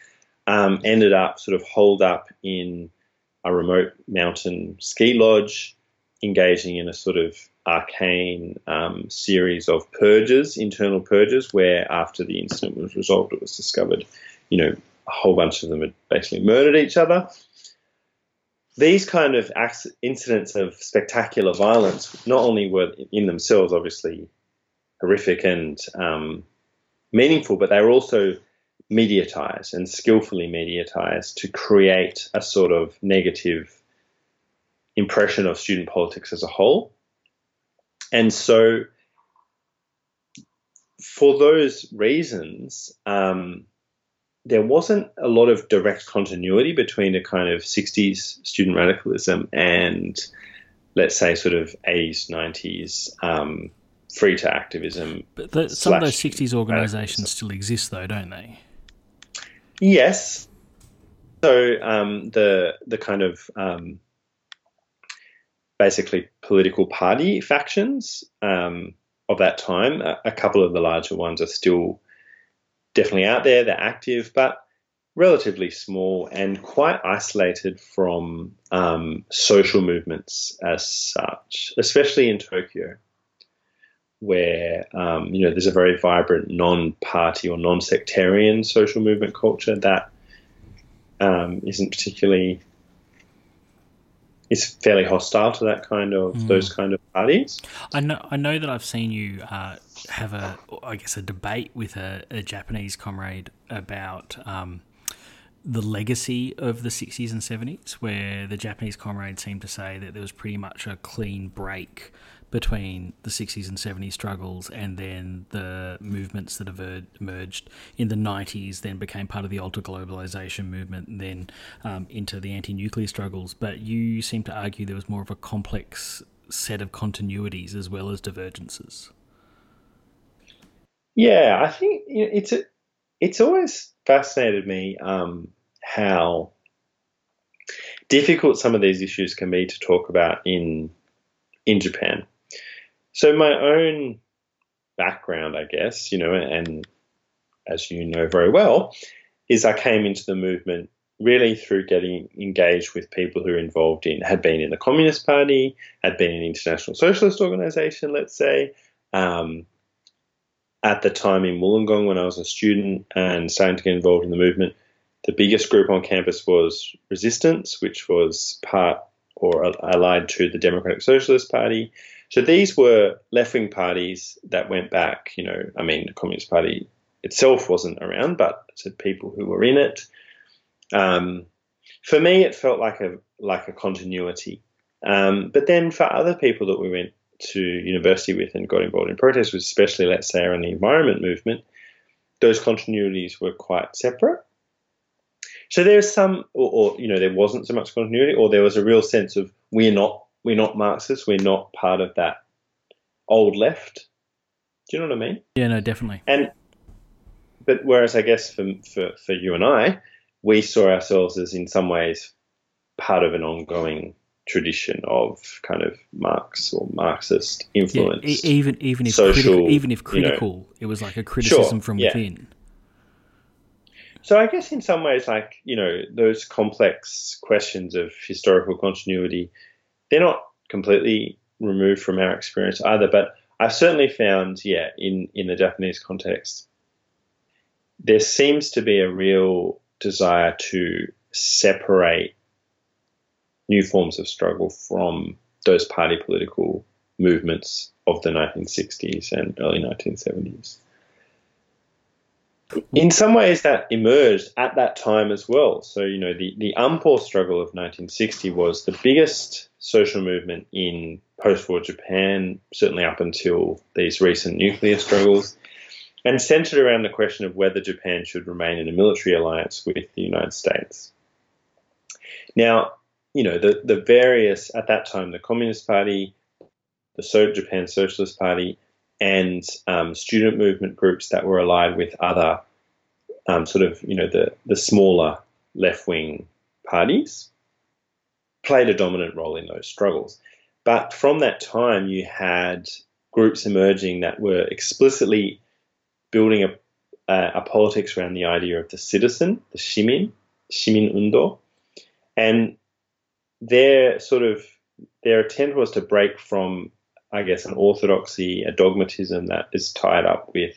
um, ended up sort of holed up in a remote mountain ski lodge, engaging in a sort of arcane um, series of purges, internal purges, where after the incident was resolved, it was discovered, you know, a whole bunch of them had basically murdered each other. These kind of incidents of spectacular violence not only were in themselves obviously horrific and um, meaningful, but they were also mediatized and skillfully mediatized to create a sort of negative impression of student politics as a whole. And so, for those reasons, um, there wasn't a lot of direct continuity between a kind of 60s student radicalism and, let's say, sort of 80s, 90s um, free to activism. But the, some of those 60s organisations still exist, though, don't they? Yes. So um, the the kind of um, basically political party factions um, of that time, a, a, couple of the larger ones are still definitely out there. They're active, but relatively small and quite isolated from um, social movements as such, especially in Tokyo where um, you know there's a very vibrant non-party or non-sectarian social movement culture that um, not particularly is fairly hostile to that kind of mm. those kind of parties. I know I know that I've seen you uh, have a I guess a debate with a, a Japanese comrade about. Um, the legacy of the 60s and 70s, where the Japanese comrade seemed to say that there was pretty much a clean break between the 60s and 70s struggles and then the movements that emerged in the 90s, then became part of the alter globalization movement, and then um, into the anti nuclear struggles. But you seem to argue there was more of a complex set of continuities as well as divergences. Yeah, I think it's a, it's always fascinated me um, how difficult some of these issues can be to talk about in in Japan. So my own background, I guess, you know, and as you know very well, is I came into the movement really through getting engaged with people who are involved in, had been in the Communist Party, had been in international socialist organization, let's say, um, at the time in Wollongong when I was a student and starting to get involved in the movement. The biggest group on campus was Resistance, which was part or allied to the Democratic Socialist Party. So these were left wing parties that went back, you know, I mean, the Communist Party itself wasn't around, but said people who were in it. Um, for me, it felt like a like a continuity. Um, but then for other people that we went to university with and got involved in protests, especially let's say around the environment movement, those continuities were quite separate. So there's some, or, or you know, there wasn't so much continuity, or there was a real sense of we're not we're not Marxists. We're not part of that old left. Do you know what I mean? Yeah, no, definitely. And but whereas I guess for for for you and I, we saw ourselves as in some ways part of an ongoing tradition of kind of Marx or Marxist influence. Yeah, even even if social, critical, even if critical, you know, it was like a criticism sure, from yeah. within. So I guess in some ways, like you know, those complex questions of historical continuity they're not completely removed from our experience either. But I've certainly found, yeah, in, in the Japanese context, there seems to be a real desire to separate new forms of struggle from those party political movements of the 1960s and early 1970s. In some ways, that emerged at that time as well. So, you know, the, the Anpo struggle of 1960 was the biggest social movement in post war Japan, certainly up until these recent nuclear struggles, and centered around the question of whether Japan should remain in a military alliance with the United States. Now, you know, the, the various, at that time, the Communist Party, the so- Japan Socialist Party, and um, student movement groups that were allied with other um, sort of, you know, the, the smaller left wing parties played a dominant role in those struggles. But from that time, you had groups emerging that were explicitly building a, a, a politics around the idea of the citizen, the shimin, shimin undo, and their sort of their attempt was to break from, I guess, an orthodoxy, a dogmatism that is tied up with,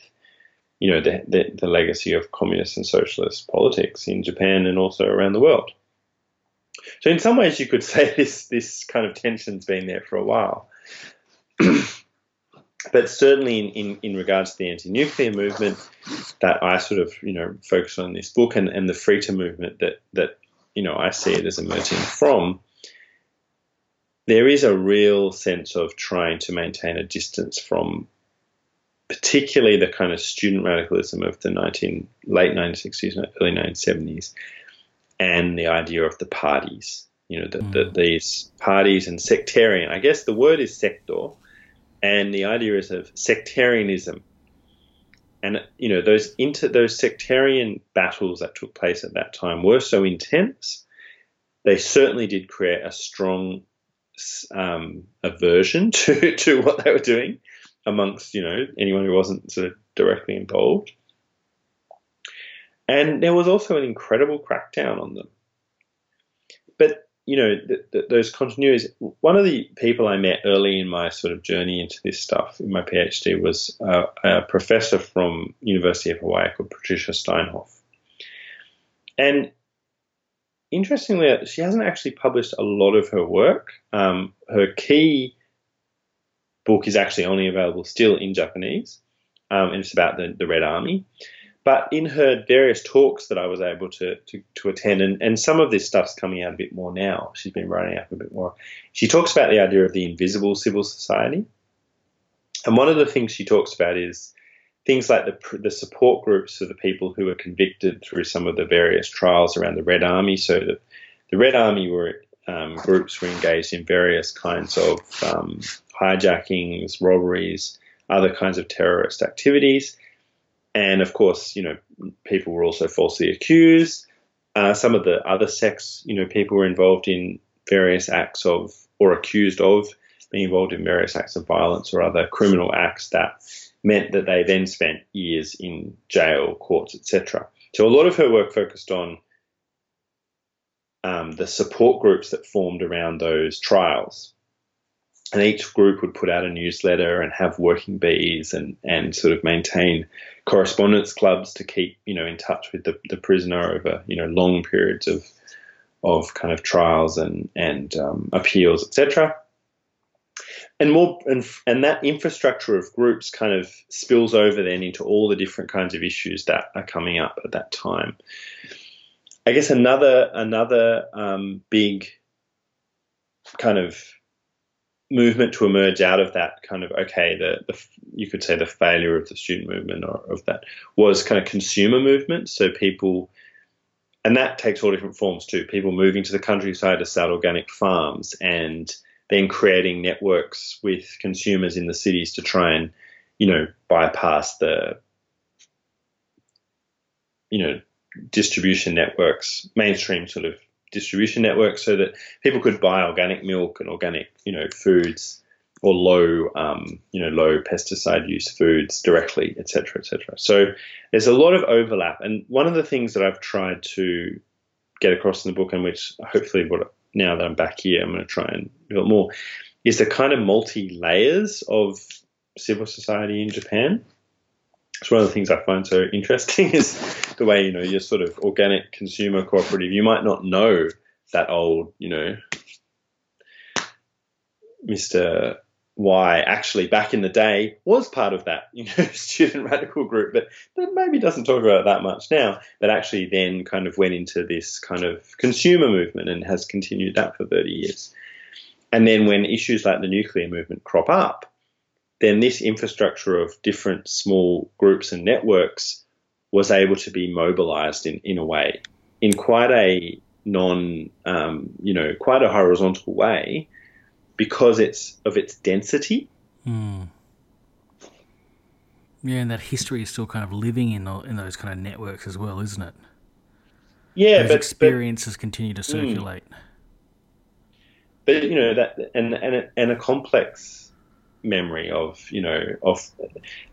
you know, the, the, the legacy of communist and socialist politics in Japan and also around the world. So in some ways, you could say this this kind of tension's been there for a while. but certainly in, in, in, regards to the anti-nuclear movement that I sort of you know focus on in this book and, and the freeter movement that that you know I see it as emerging from, there is a real sense of trying to maintain a distance from particularly the kind of student radicalism of the 19 late 1960s and early 1970s and the idea of the parties. You know, the, mm. the, these parties and sectarian. I guess the word is sector, and the idea is of sectarianism. And you know, those inter those sectarian battles that took place at that time were so intense. They certainly did create a strong um, aversion to to what they were doing amongst you know anyone who wasn't sort of directly involved. And there was also an incredible crackdown on them. But, you know, th- th- those continuities. One of the people I met early in my sort of journey into this stuff in my PhD was uh, a professor from University of Hawaii called Patricia Steinhoff. And interestingly, she hasn't actually published a lot of her work. Um, her key book is actually only available still in Japanese, um, and it's about the, the Red Army. But in her various talks that I was able to, to, to, attend, and, and some of this stuff's coming out a bit more now, she's been writing up a bit more. She talks about the idea of the invisible civil society. And one of the things she talks about is things like the, the support groups for the people who were convicted through some of the various trials around the Red Army. So the, the Red Army were um, groups were engaged in various kinds of um, hijackings, robberies, other kinds of terrorist activities. And of course, you know, people were also falsely accused. Uh, some of the other sects, you know, people were involved in various acts of, or accused of being involved in various acts of violence or other criminal acts that meant that they then spent years in jail, courts, etc. So a lot of her work focused on um, the support groups that formed around those trials and each group would put out a newsletter and have working bees and, and sort of maintain correspondence clubs to keep you know in touch with the, the prisoner over you know long periods of of kind of trials and and um, appeals etc and more and, and that infrastructure of groups kind of spills over then into all the different kinds of issues that are coming up at that time. I guess another another um, big kind of movement to emerge out of that kind of okay the, the, you could say the failure of the student movement or of that was kind of consumer movement. So people and that takes all different forms too. People moving to the countryside to start organic farms and then creating networks with consumers in the cities to try and you know bypass the you know distribution networks mainstream sort of distribution networks, so that people could buy organic milk and organic, you know, foods or low, um, you know, low pesticide use foods directly, et cetera, et cetera. So there's a lot of overlap. And one of the things that I've tried to get across in the book, and which hopefully what, now that I'm back here, I'm going to try and build more, is the kind of multi layers of civil society in Japan. It's one of the things I find so interesting is the way you know you're sort of organic consumer cooperative. You might not know that old, you know, Mister Y actually back in the day was part of that, you know, student radical group, but but maybe doesn't talk about that much now. But actually, then kind of went into this kind of consumer movement and has continued that for 30 years. And then when issues like the nuclear movement crop up, then this infrastructure of different small groups and networks was able to be mobilized in, in a way, in quite a non, um, you know, quite a horizontal way because it's of its density. Mm. Yeah, and that history is still kind of living in the, in those kind of networks as well, isn't it? Yeah, those but experiences but, continue to circulate. But you know that, and and a, and a complex memory of you know of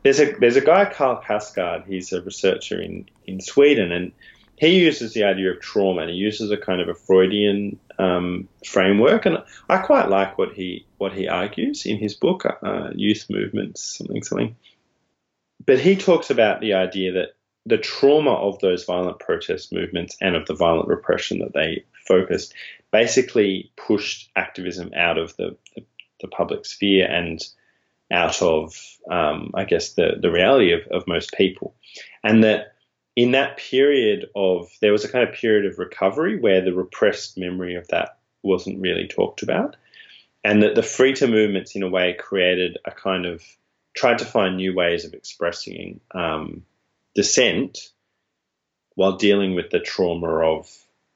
there's a there's a guy Carl Cassegård. He's a researcher in in Sweden, and he uses the idea of trauma and he uses a kind of a Freudian um, framework, and I quite like what he what he argues in his book, uh, Youth Movements, something something. But he talks about the idea that the trauma of those violent protest movements and of the violent repression that they focused basically pushed activism out of the, the, the public sphere and out of, um, I guess, the, the reality of, of most people. And that in that period of, there was a kind of period of recovery where the repressed memory of that wasn't really talked about. And that the freeter movements, in a way, created a kind of, tried to find new ways of expressing um, dissent while dealing with the trauma of,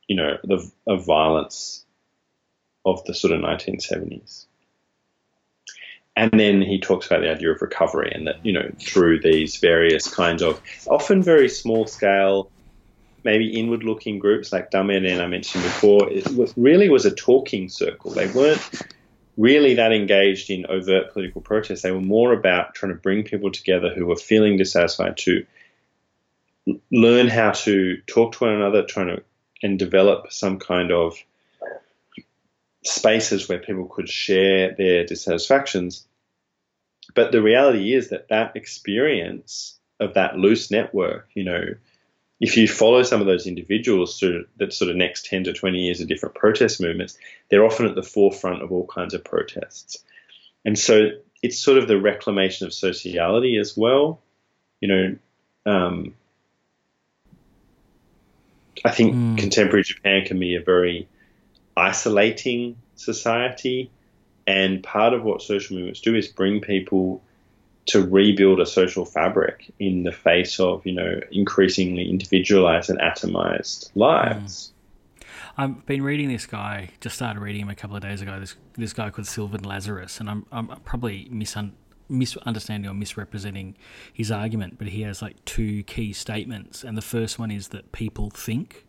you know, the of violence of the sort of 1970s. And then he talks about the idea of recovery and that, you know, through these various kinds of often very small scale, maybe inward looking groups like Dameren I mentioned before, it was, really was a talking circle. They weren't really that engaged in overt political protest. They were more about trying to bring people together who were feeling dissatisfied to learn how to talk to one another, trying to and develop some kind of spaces where people could share their dissatisfactions. But the reality is that that experience of that loose network, you know, if you follow some of those individuals through that sort of next 10 to 20 years of different protest movements, they're often at the forefront of all kinds of protests. And so it's sort of the reclamation of sociality as well. You know, um, I think mm. contemporary Japan can be a very isolating society. And part of what social movements do is bring people to rebuild a social fabric in the face of, you know, increasingly individualized and atomized lives. Mm. I've been reading this guy, just started reading him a couple of days ago, this this guy called Sylvain Lazarus, and I'm, I'm probably misun- misunderstanding or misrepresenting his argument, but he has like two key statements, and the first one is that people think,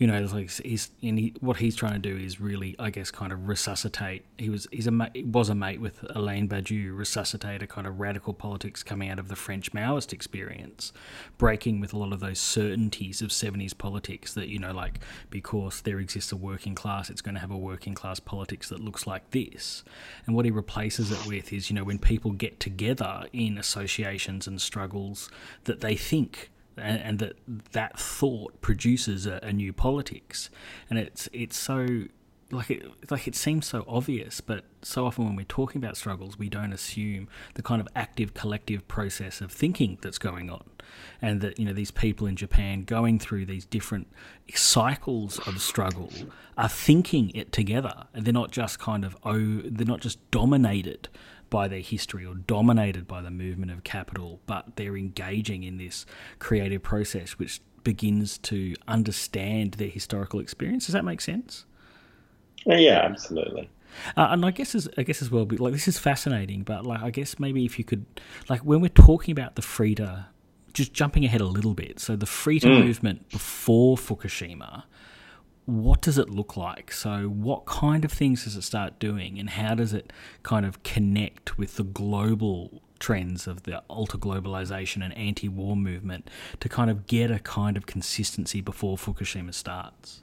you know, like he's and he, what he's trying to do is really, I guess, kind of resuscitate. He was he's a was a mate with Alain Badiou, resuscitate a kind of radical politics coming out of the French Maoist experience, breaking with a lot of those certainties of seventies politics that you know, like because there exists a working class, it's going to have a working class politics that looks like this. And what he replaces it with is, you know, when people get together in associations and struggles, that they think and, and that that thought produces a, a, new politics, and it's it's so like it like it seems so obvious, but so often when we're talking about struggles, we don't assume the kind of active collective process of thinking that's going on, and that you know these people in Japan going through these different cycles of struggle are thinking it together, and they're not just kind of oh they're not just dominated by their history or dominated by the movement of capital, but they're engaging in this creative process which begins to understand their historical experience. Does that make sense? Yeah, absolutely. Uh, and I guess as I guess as well, like this is fascinating. But like I guess maybe if you could, like when we're talking about the freeter, just jumping ahead a little bit. So the freeter mm. movement before Fukushima what does it look like? So, what kind of things does it start doing, and how does it kind of connect with the global trends of the alter globalization and anti war movement to kind of get a kind of consistency before Fukushima starts?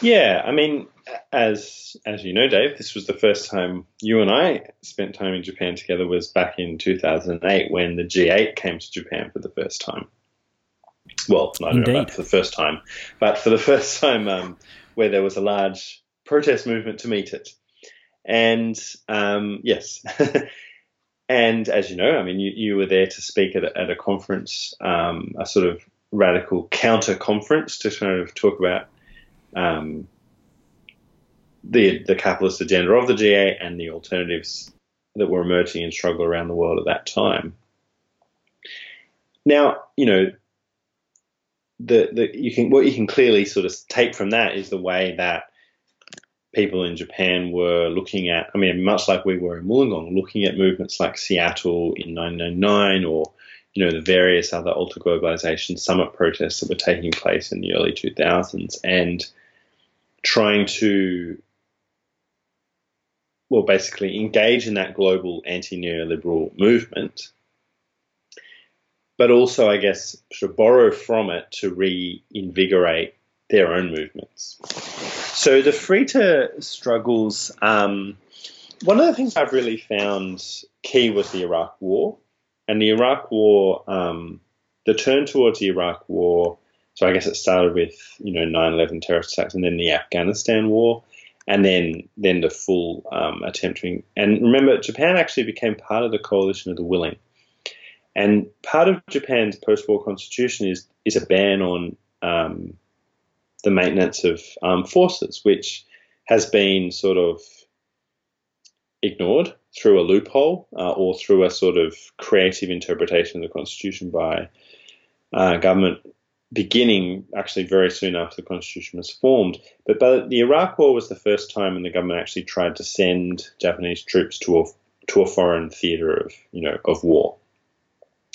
Yeah, I mean, as as you know, Dave, this was the first time you and I spent time in Japan together. Was back in 2008 when the G8 came to Japan for the first time well, I don't Indeed. know about for the first time, but for the first time um, where there was a large protest movement to meet it. And um, yes, and as you know, I mean, you, you were there to speak at a, at a conference, um, a sort of radical counter conference to kind of talk about um, the the capitalist agenda of the G8 and the alternatives that were emerging in struggle around the world at that time. Now, you know, the, the you can what you can clearly sort of take from that is the way that people in Japan were looking at. I mean, much like we were in Wollongong, looking at movements like Seattle in 1999 or you know, the various other alter globalization summit protests that were taking place in the early 2000s and trying to, well, basically engage in that global anti neoliberal movement, but also, I guess, of borrow from it to reinvigorate their own movements. So the freeter struggles, um, one of the things I've really found key was the Iraq War. And the Iraq War, um, the turn towards the Iraq War, so I guess it started with, you know, 9-11 terrorist attacks and then the Afghanistan War and then then the full um, attempt to. And remember, Japan actually became part of the coalition of the willing. And part of Japan's post-war constitution is is a ban on um, the maintenance of armed forces, which has been sort of ignored through a loophole uh, or through a sort of creative interpretation of the Constitution by uh, government beginning actually very soon after the Constitution was formed. But, but the Iraq War was the first time when the government actually tried to send Japanese troops to a, to a foreign theatre of, you know, of war,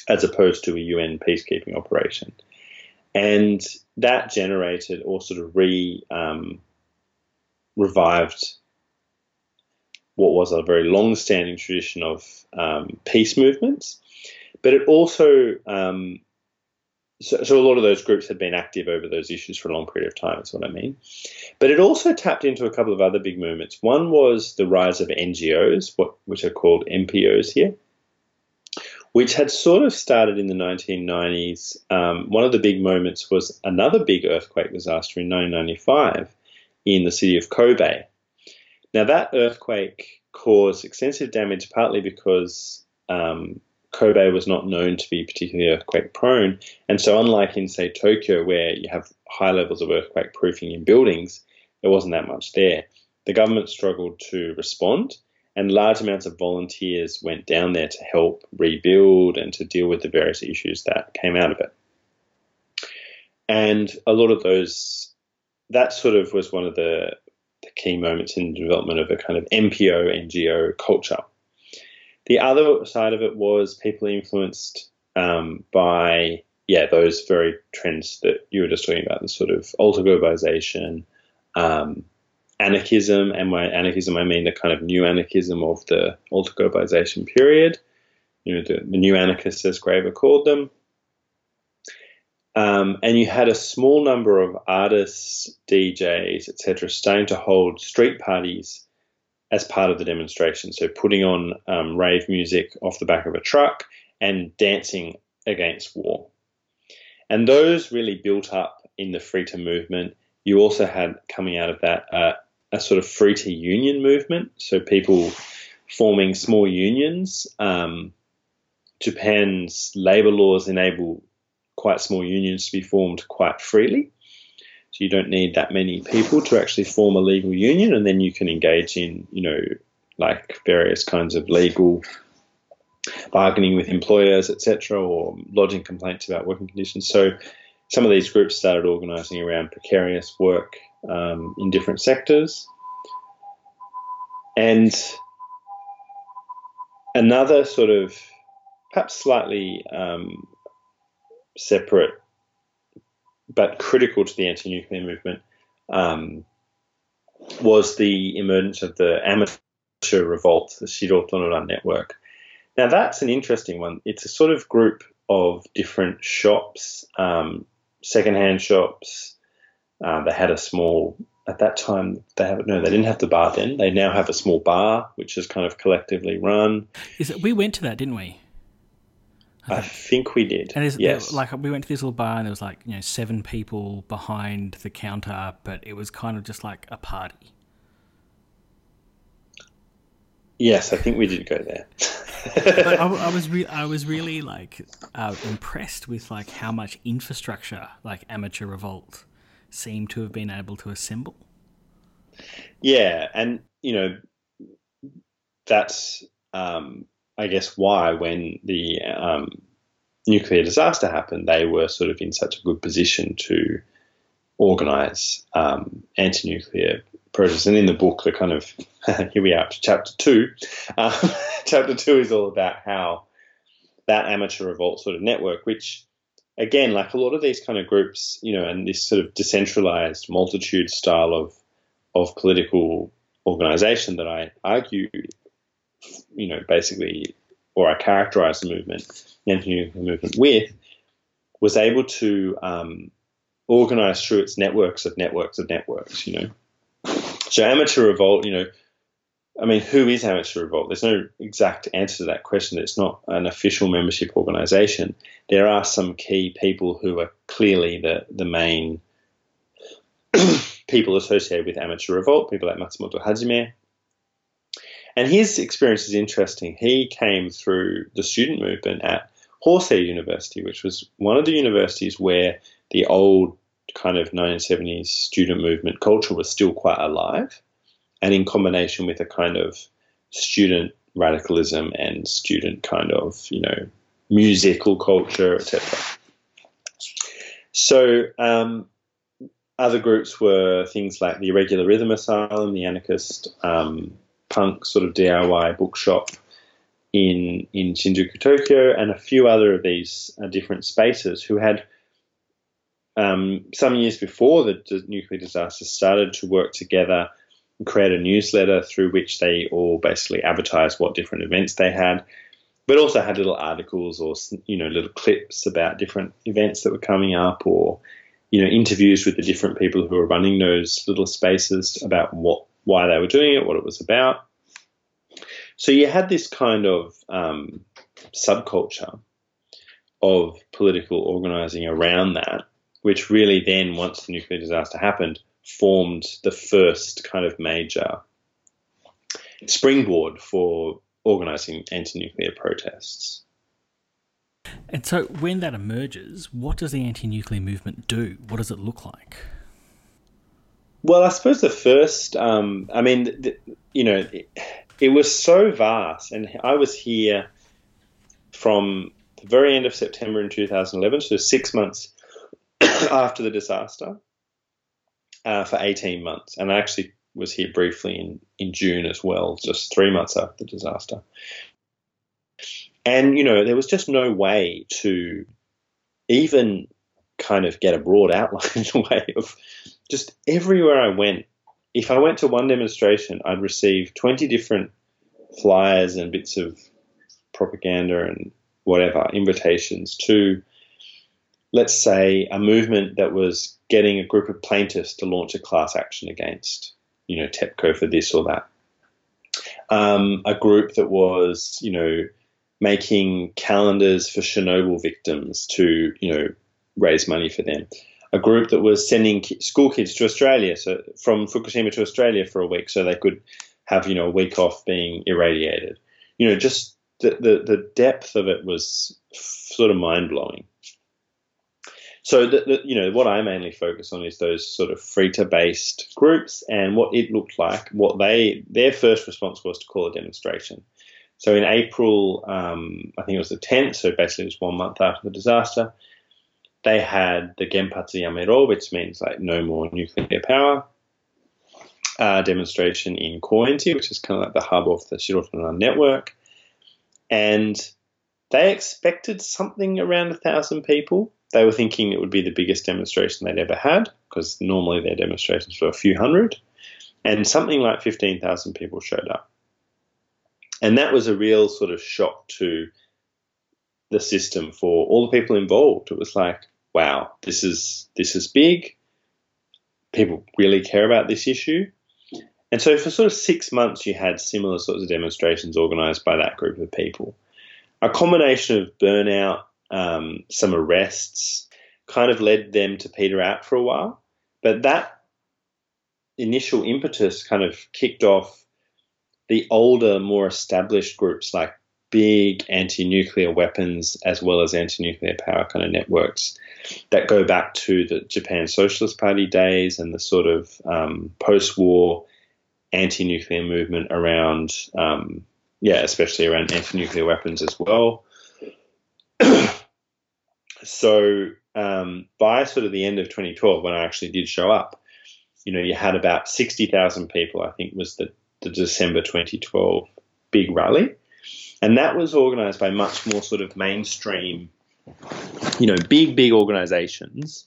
as opposed to a UN peacekeeping operation. And that generated or sort of re um, revived what was a very long-standing tradition of um, peace movements, but it also um, so, so, a lot of those groups had been active over those issues for a long period of time. Is what I mean. But it also tapped into a couple of other big movements. One was the rise of NGOs, what, which are called NPOs here, which had sort of started in the 1990s. Um, one of the big moments was another big earthquake disaster in 1995 in the city of Kobe now, that earthquake caused extensive damage partly because um, Kobe was not known to be particularly earthquake prone. And so, unlike in, say, Tokyo, where you have high levels of earthquake proofing in buildings, there wasn't that much there. The government struggled to respond, and large amounts of volunteers went down there to help rebuild and to deal with the various issues that came out of it. And a lot of those, that sort of was one of the the key moments in the development of a kind of NPO NGO culture. The other side of it was people influenced um, by, yeah, those very trends that you were just talking about, the sort of alter globalization, um, anarchism, and by anarchism I mean the kind of new anarchism of the alter globalization period. You know, the, the new anarchists, as Graeber called them, um, and you had a small number of artists, DJs, etc., starting to hold street parties as part of the demonstration. So putting on um, rave music off the back of a truck and dancing against war. And those really built up in the freeter movement. You also had coming out of that uh, a sort of free to union movement. So people forming small unions. Um, Japan's labor laws enable quite small unions to be formed quite freely. So you don't need that many people to actually form a legal union, and then you can engage in, you know, like various kinds of legal bargaining with employers, etc., or lodging complaints about working conditions. So some of these groups started organising around precarious work um, in different sectors, and another sort of perhaps slightly um, separate but critical to the anti-nuclear movement um, was the emergence of the amateur revolt, the Shirotonoran network. Now that's an interesting one. It's a sort of group of different shops, um, secondhand shops. Uh, they had a small at that time they have no they didn't have the bar then they now have a small bar which is kind of collectively run is it we went to that didn't we I think we did. And yes. like we went to this little bar and there was like you know seven people behind the counter, but it was kind of just like a party. Yes, I think we did go there. but I, I was re- I was really like uh, impressed with like how much infrastructure like Amateur Revolt seemed to have been able to assemble. Yeah, and you know that's um, I guess, why when the um, nuclear disaster happened, they were sort of in such a good position to organize um, anti nuclear protests. And in the book, the kind of here we are to chapter two. Um, chapter two is all about how that amateur revolt sort of network, which again, like a lot of these kind of groups, you know, and this sort of decentralized multitude style of of political organization that I argue, you know, basically, or I characterize the movement, the anti-nuclear movement with, was able to um, organize through its networks of networks of networks, you know. So amateur revolt, you know, I mean, who is Amateur Revolt? There's no exact answer to that question. It's not an official membership organisation. There are some key people who are clearly the, the main people associated with Amateur Revolt, people like Matsumoto Hajime. And his experience is interesting. He came through the student movement at Hosei University, which was one of the universities where the old kind of 1970s student movement culture was still quite alive and in combination with a kind of student radicalism and student kind of you know musical culture, etc. So um, other groups were things like the Irregular Rhythm Asylum, the anarchist um, punk sort of DIY bookshop in in Shinjuku, Tokyo, and a few other of these uh, different spaces who had um, some years before the, the nuclear disaster started to work together create a newsletter through which they all basically advertised what different events they had, but also had little articles or you know little clips about different events that were coming up or you know interviews with the different people who were running those little spaces about what why they were doing it, what it was about. So you had this kind of um, subculture of political organizing around that, which really then, once the nuclear disaster happened, formed the first kind of major springboard for organizing anti nuclear protests. And so, when that emerges, what does the anti nuclear movement do? What does it look like? Well, I suppose the first, um, I mean, the, you know, it, it was so vast, and I was here from the very end of September in 2011, so six months after the disaster uh, for 18 months. And I actually was here briefly in, in June as well, just three months after the disaster. And, you know, there was just no way to even kind of get a broad outline way of just everywhere I went. If I went to one demonstration, I'd receive 20 different flyers and bits of propaganda and whatever, invitations to let's say, a movement that was getting a group of plaintiffs to launch a class action against, you know, TEPCO for this or that. Um, a group that was, you know, making calendars for Chernobyl victims to, you know, raise money for them. A group that was sending school kids to Australia, so from Fukushima to Australia for a week, so they could have, you know, a week off being irradiated. You know, just the, the, the depth of it was sort of mind blowing. So, the, the, you know, what I mainly focus on is those sort of Freeter based groups and what it looked like. What they their first response was to call a demonstration. So in April, um, I think it was the 10th, so basically it was one month after the disaster, they had the Genpatsu Yamero, which means like no more nuclear power, uh, demonstration in Koenji, which is kind of like the hub of the Shiroto no Ran network. And they expected something around a thousand people. They were thinking it would be the biggest demonstration they'd ever had because normally their demonstrations were a few hundred, and something like 15,000 people showed up. And that was a real sort of shock to the system for all the people involved. It was like, wow, this is this is big. People really care about this issue. And so for sort of six months, you had similar sorts of demonstrations organized by that group of people. A combination of burnout um, some arrests, kind of led them to peter out for a while. But that initial impetus kind of kicked off the older, more established groups like big anti nuclear weapons as well as anti nuclear power kind of networks that go back to the Japan Socialist Party days and the sort of um, post war anti nuclear movement around, um, yeah, especially around anti nuclear weapons as well. so um, by sort of the end of 2012, when I actually did show up, you know, you had about 60,000 people, I think was the, the December 2012 big rally. And that was organized by much more sort of mainstream, you know, big, big organizations.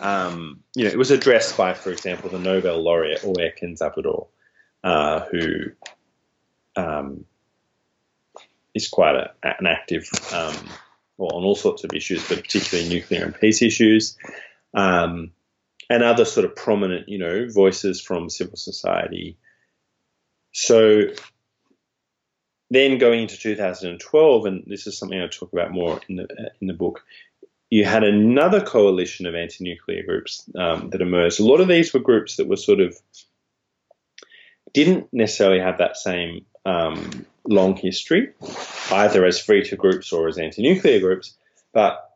Um, you know, it was addressed by, for example, the Nobel laureate Oe Kenzaburo, uh, who um, is quite a, an active, um, well, on all sorts of issues, but particularly nuclear and peace issues, um, and other sort of prominent, you know, voices from civil society. So then going into 2012, and this is something I talk about more in the in the book, you had another coalition of anti-nuclear groups um, that emerged. A lot of these were groups that were sort of didn't necessarily have that same um, long history, either as freeter groups or as anti-nuclear groups, but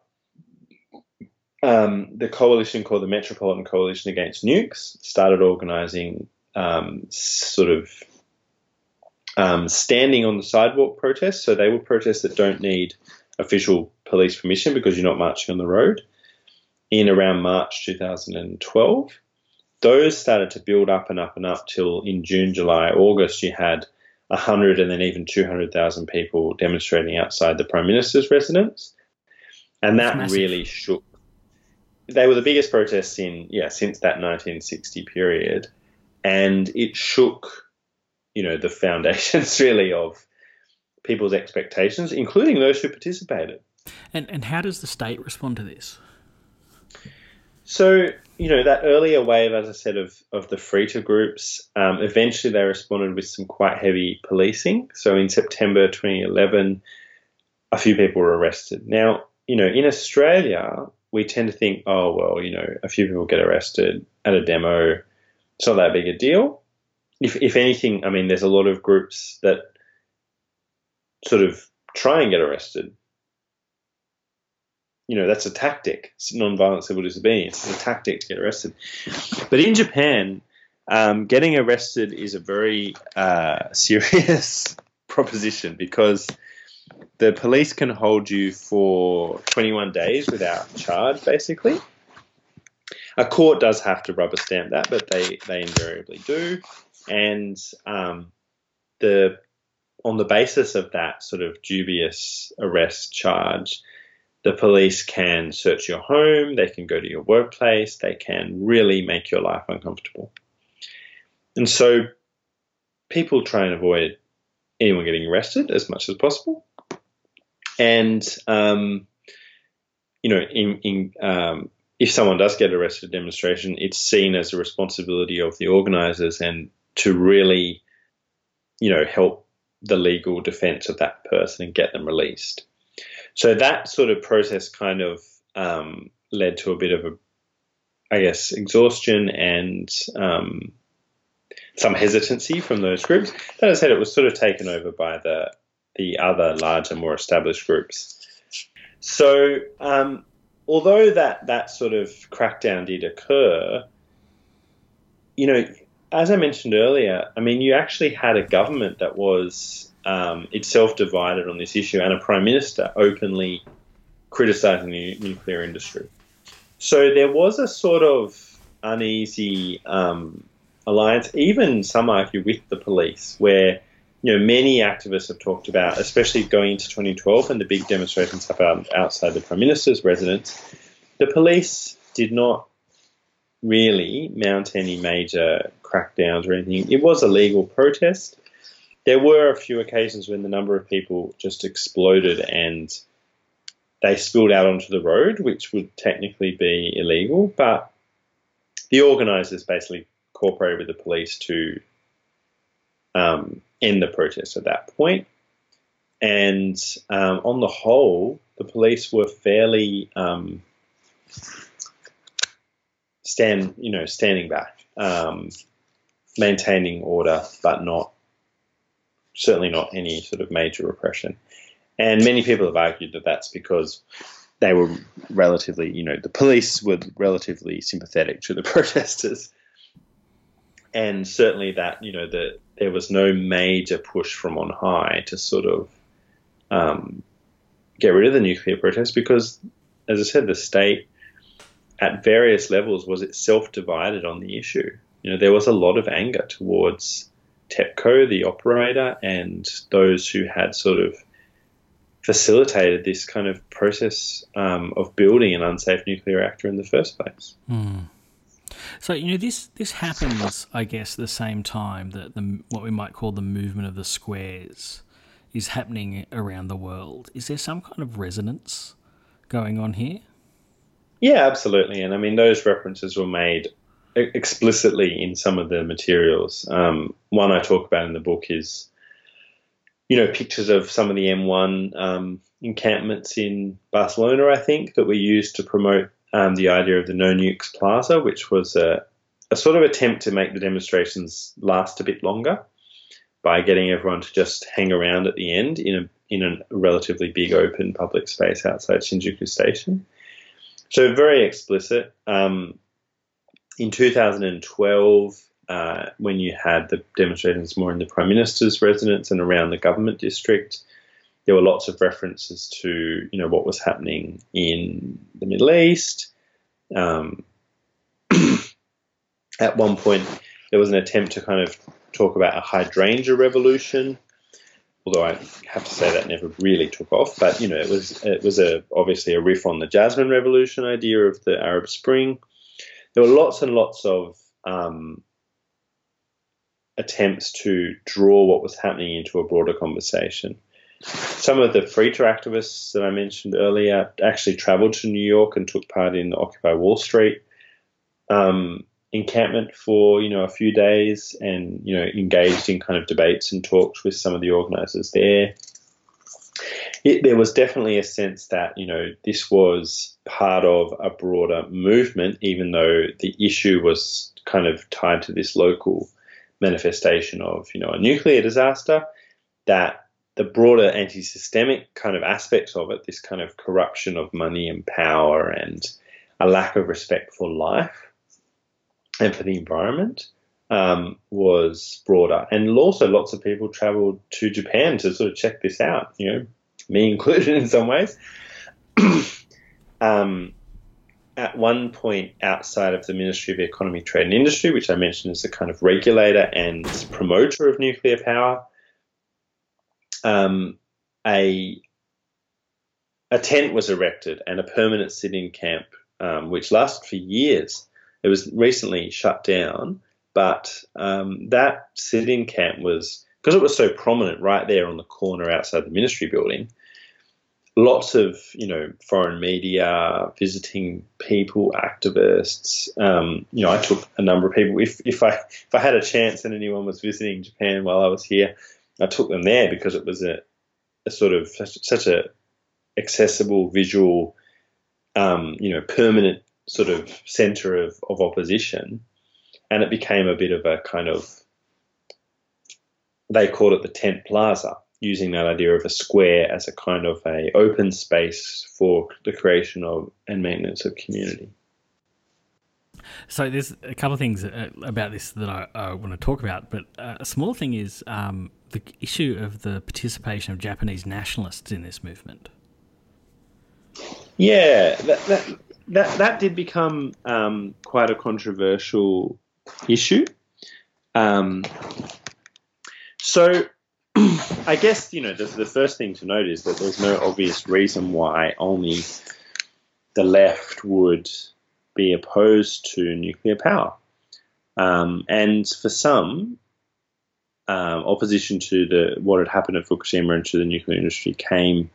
um, the coalition called the Metropolitan Coalition Against Nukes started organising um, sort of um, standing on the sidewalk protests. So they were protests that don't need official police permission because you're not marching on the road. In around March 2012, those started to build up and up and up till in June, July, August, you had 100 and then even 200,000 people demonstrating outside the Prime Minister's residence. And that really shook. They were the biggest protests in, yeah, since that 1960 period. And it shook, you know, the foundations really of people's expectations, including those who participated. And, and how does the state respond to this? So, you know, that earlier wave, as I said, of, of the Freeter groups, um, eventually they responded with some quite heavy policing. So in September 2011, a few people were arrested. Now, you know, in Australia, we tend to think, oh, well, you know, a few people get arrested at a demo. It's not that big a deal. If, if anything, I mean, there's a lot of groups that sort of try and get arrested you know, that's a tactic. Non-violent civil disobedience is a tactic to get arrested. But in Japan, um, getting arrested is a very uh, serious proposition because the police can hold you for 21 days without charge, basically. A court does have to rubber stamp that, but they, they invariably do. And um, the on the basis of that sort of dubious arrest charge, the police can search your home, they can go to your workplace, they can really make your life uncomfortable. And so people try and avoid anyone getting arrested as much as possible. And, um, you know, in, in um, if someone does get arrested at a demonstration, it's seen as a responsibility of the organizers and to really, you know, help the legal defense of that person and get them released. So that sort of process kind of um, led to a bit of a, I guess, exhaustion and um, some hesitancy from those groups. That I said, it was sort of taken over by the the other larger, more established groups. So, um, although that that sort of crackdown did occur, you know, as I mentioned earlier, I mean, you actually had a government that was um, itself divided on this issue and a prime minister openly criticizing the nuclear industry. So there was a sort of uneasy um, alliance, even some argue with the police, where you know many activists have talked about, especially going into 2012 and the big demonstrations happened outside the prime minister's residence. The police did not really mount any major crackdowns or anything. It was a legal protest, there were a few occasions when the number of people just exploded and they spilled out onto the road, which would technically be illegal, but the organisers basically cooperated with the police to um, end the protest at that point. And um, on the whole, the police were fairly um, stand, you know, standing back, um, maintaining order, but not certainly not any sort of major repression. And many people have argued that that's because they were relatively, you know, the police were relatively sympathetic to the protesters. And certainly that, you know, that there was no major push from on high to sort of um, get rid of the nuclear protests because, as I said, the state at various levels was itself divided on the issue. You know, there was a lot of anger towards TEPCO, the operator, and those who had sort of facilitated this kind of process um, of building an unsafe nuclear reactor in the first place. Mm. So you know this this happens, I guess, at the same time that the what we might call the movement of the squares is happening around the world. Is there some kind of resonance going on here? Yeah, absolutely. And I mean, those references were made explicitly in some of the materials. Um, one I talk about in the book is, you know, pictures of some of the M1 um, encampments in Barcelona, I think, that were used to promote um, the idea of the No Nukes Plaza, which was a, a sort of attempt to make the demonstrations last a bit longer by getting everyone to just hang around at the end in a in a relatively big open public space outside Shinjuku Station. So very explicit. Um, in 2012, uh, when you had the demonstrations more in the Prime Minister's residence and around the government district, there were lots of references to you know what was happening in the Middle East. Um, at one point, there was an attempt to kind of talk about a hydrangea revolution, although I have to say that never really took off. But you know, it was it was a obviously a riff on the Jasmine Revolution idea of the Arab Spring. There were lots and lots of um, attempts to draw what was happening into a broader conversation. Some of the Freeter activists that I mentioned earlier actually travelled to New York and took part in the Occupy Wall Street. Um, encampment for you know a few days and you know engaged in kind of debates and talks with some of the organisers there. It, there was definitely a sense that you know this was part of a broader movement, even though the issue was kind of tied to this local manifestation of you know a nuclear disaster. That the broader anti-systemic kind of aspects of it, this kind of corruption of money and power and a lack of respect for life, and for the environment um, was broader. And also, lots of people traveled to Japan to sort of check this out, you know, me included in some ways. um, at one point, outside of the Ministry of Economy, Trade and Industry, which I mentioned as a kind of regulator and promoter of nuclear power, um, a a tent was erected and a permanent sit-in camp, um, which lasted for years it was recently shut down, but um, that sit-in camp was because it was so prominent right there on the corner outside the ministry building. Lots of you know foreign media, visiting people, activists. Um, you know, I took a number of people. If if I if I had a chance and anyone was visiting Japan while I was here, I took them there because it was a, a sort of such, a accessible visual, um, you know, permanent sort of center of, of opposition. And it became a bit of a kind of, they called it the tent plaza, using that idea of a square as a kind of a open space for the creation of and maintenance of community. So there's a couple of things uh, about this that I, I want to talk about, but uh, a small thing is um, the issue of the participation of Japanese nationalists in this movement. Yeah, that, that, that that did become um, quite a controversial issue. Um, so, I guess you know the, the, first thing to note is that there's no obvious reason why only the left would be opposed to nuclear power, um, and for some, um, opposition to the what had happened at Fukushima and to the nuclear industry came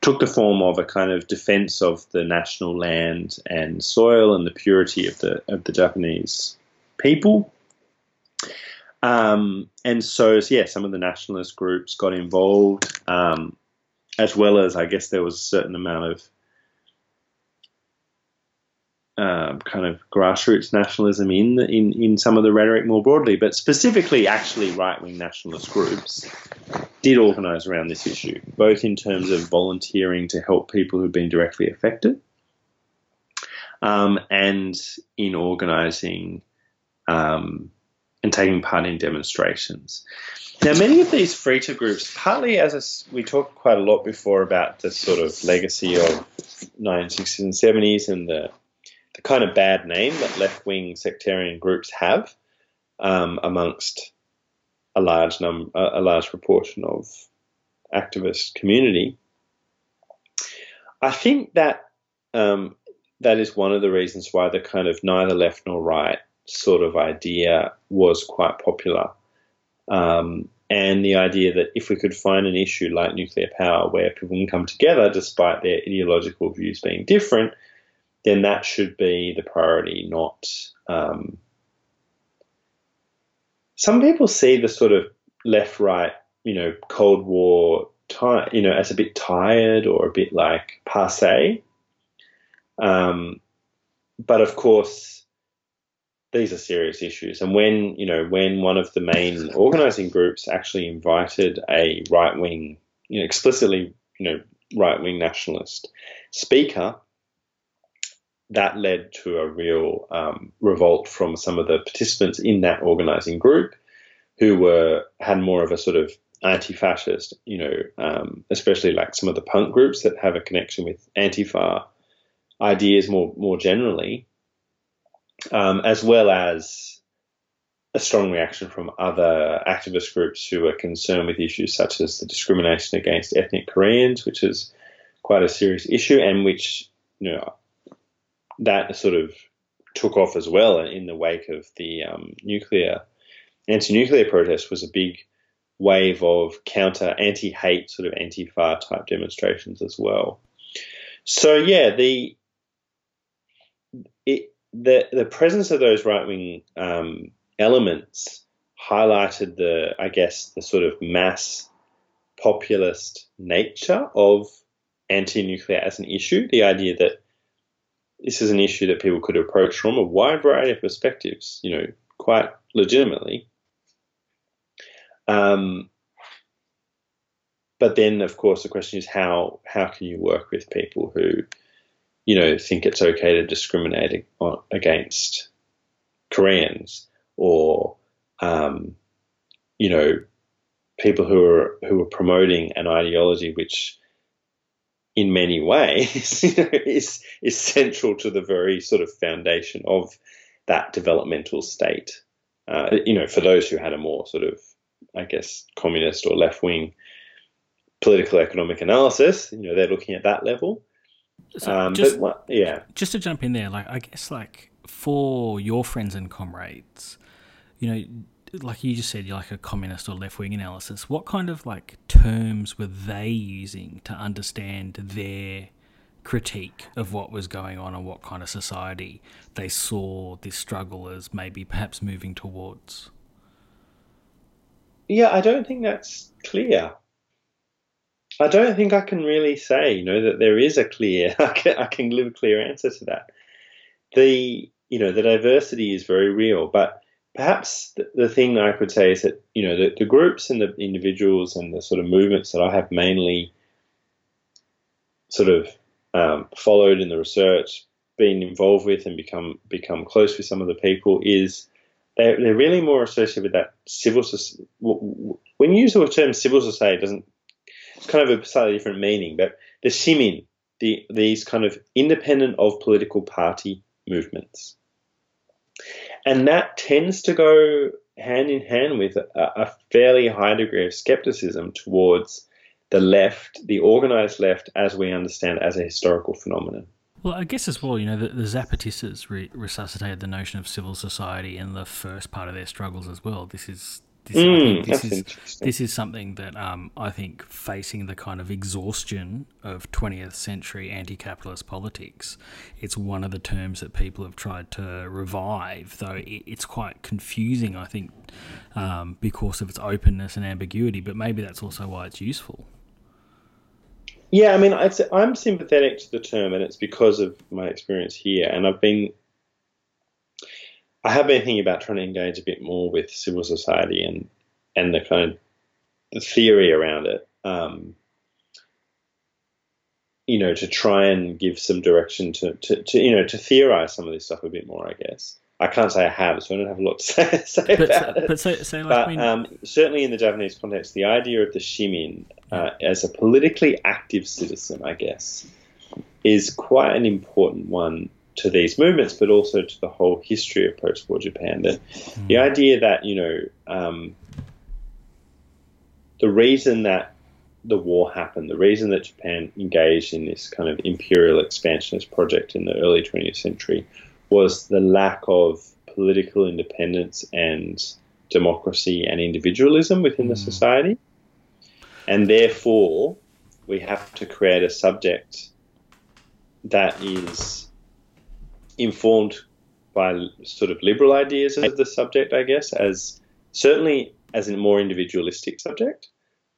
took the form of a kind of defense of the national land and soil and the purity of the of the Japanese people. Um, and so, yeah, some of the nationalist groups got involved, um, as well as I guess there was a certain amount of um, kind of grassroots nationalism in, the, in in some of the rhetoric more broadly, but specifically, actually, right wing nationalist groups did organise around this issue, both in terms of volunteering to help people who've been directly affected, um, and in organising um, and taking part in demonstrations. Now, many of these Freeter groups, partly as a, we talked quite a lot before about the sort of legacy of 1960s and 70s and the the kind of bad name that left wing sectarian groups have um, amongst a large num a large proportion of activist community. I think that um, that is one of the reasons why the kind of neither left nor right sort of idea was quite popular. Um, and the idea that if we could find an issue like nuclear power where people can come together despite their ideological views being different, then that should be the priority, not. Um, some people see the sort of left right, you know, Cold War, you know, as a bit tired or a bit like passe. Um, but of course, these are serious issues. And when you know when one of the main organising groups actually invited a right wing, you know, explicitly you know right wing nationalist speaker, that led to a real um, revolt from some of the participants in that organising group, who were had more of a sort of anti-fascist, you know, um, especially like some of the punk groups that have a connection with Antifa ideas more more generally um, as well as a strong reaction from other activist groups who are concerned with issues such as the discrimination against ethnic Koreans, which is quite a serious issue, and which you know that sort of took off as well in the wake of the um, nuclear anti-nuclear protest was a big wave of counter anti-hate sort of anti-far type demonstrations as well. So yeah, the it the the presence of those right wing um, elements highlighted the, I guess, the sort of mass populist nature of anti-nuclear as an issue. The idea that this is an issue that people could approach from a wide variety of perspectives, you know, quite legitimately. Um, but then, of course, the question is how how can you work with people who you know, think it's okay to discriminate against Koreans or, um, you know, people who are who are promoting an ideology which, in many ways, you know, is is central to the very sort of foundation of that developmental state. Uh, you know, for those who had a more sort of, I guess, communist or left wing political economic analysis, you know, they're looking at that level. So um, just, but, yeah. Just to jump in there, like I guess, like for your friends and comrades, you know, like you just said, you're like a communist or left wing analysis. What kind of like terms were they using to understand their critique of what was going on and what kind of society they saw this struggle as maybe perhaps moving towards? Yeah, I don't think that's clear. I don't think I can really say, you know, that there is a clear, I can, I can give a clear answer to that. The, you know, the diversity is very real, but perhaps the, the thing I could say is that, you know, the, the groups and the individuals and the sort of movements that I have mainly sort of um, followed in the research, been involved with, and become become close with some of the people is they're, they're really more associated with that civil. Society. When you use the term civil society, doesn't it's kind of a slightly different meaning, but the shimin, the, these kind of independent of political party movements. And that tends to go hand in hand with a, a fairly high degree of skepticism towards the left, the organized left, as we understand as a historical phenomenon. Well, I guess as well, you know, the, the Zapatistas re- resuscitated the notion of civil society in the first part of their struggles as well. This is this, mm, this is this is something that um, I think facing the kind of exhaustion of 20th century anti-capitalist politics, it's one of the terms that people have tried to revive. Though it, it's quite confusing, I think, um, because of its openness and ambiguity. But maybe that's also why it's useful. Yeah, I mean, I'm sympathetic to the term, and it's because of my experience here, and I've been I have been thinking about trying to engage a bit more with civil society and and the kind of the theory around it. Um, you know, to try and give some direction to, to, to, you know, to theorize some of this stuff a bit more, I guess. I can't say I have, so I don't have a lot to say, say but, about it. But, so, so like, but mean, um, certainly in the Japanese context, the idea of the shimin uh, as a politically active citizen, I guess, is quite an important one to these movements, but also to the whole history of post-war Japan. The, mm. the idea that you know um, the reason that the war happened, the reason that Japan engaged in this kind of imperial expansionist project in the early 20th century was the lack of political independence and democracy and individualism within the society. And therefore, we have to create a subject that is informed by sort of liberal ideas of the subject, I guess, as certainly as a more individualistic subject,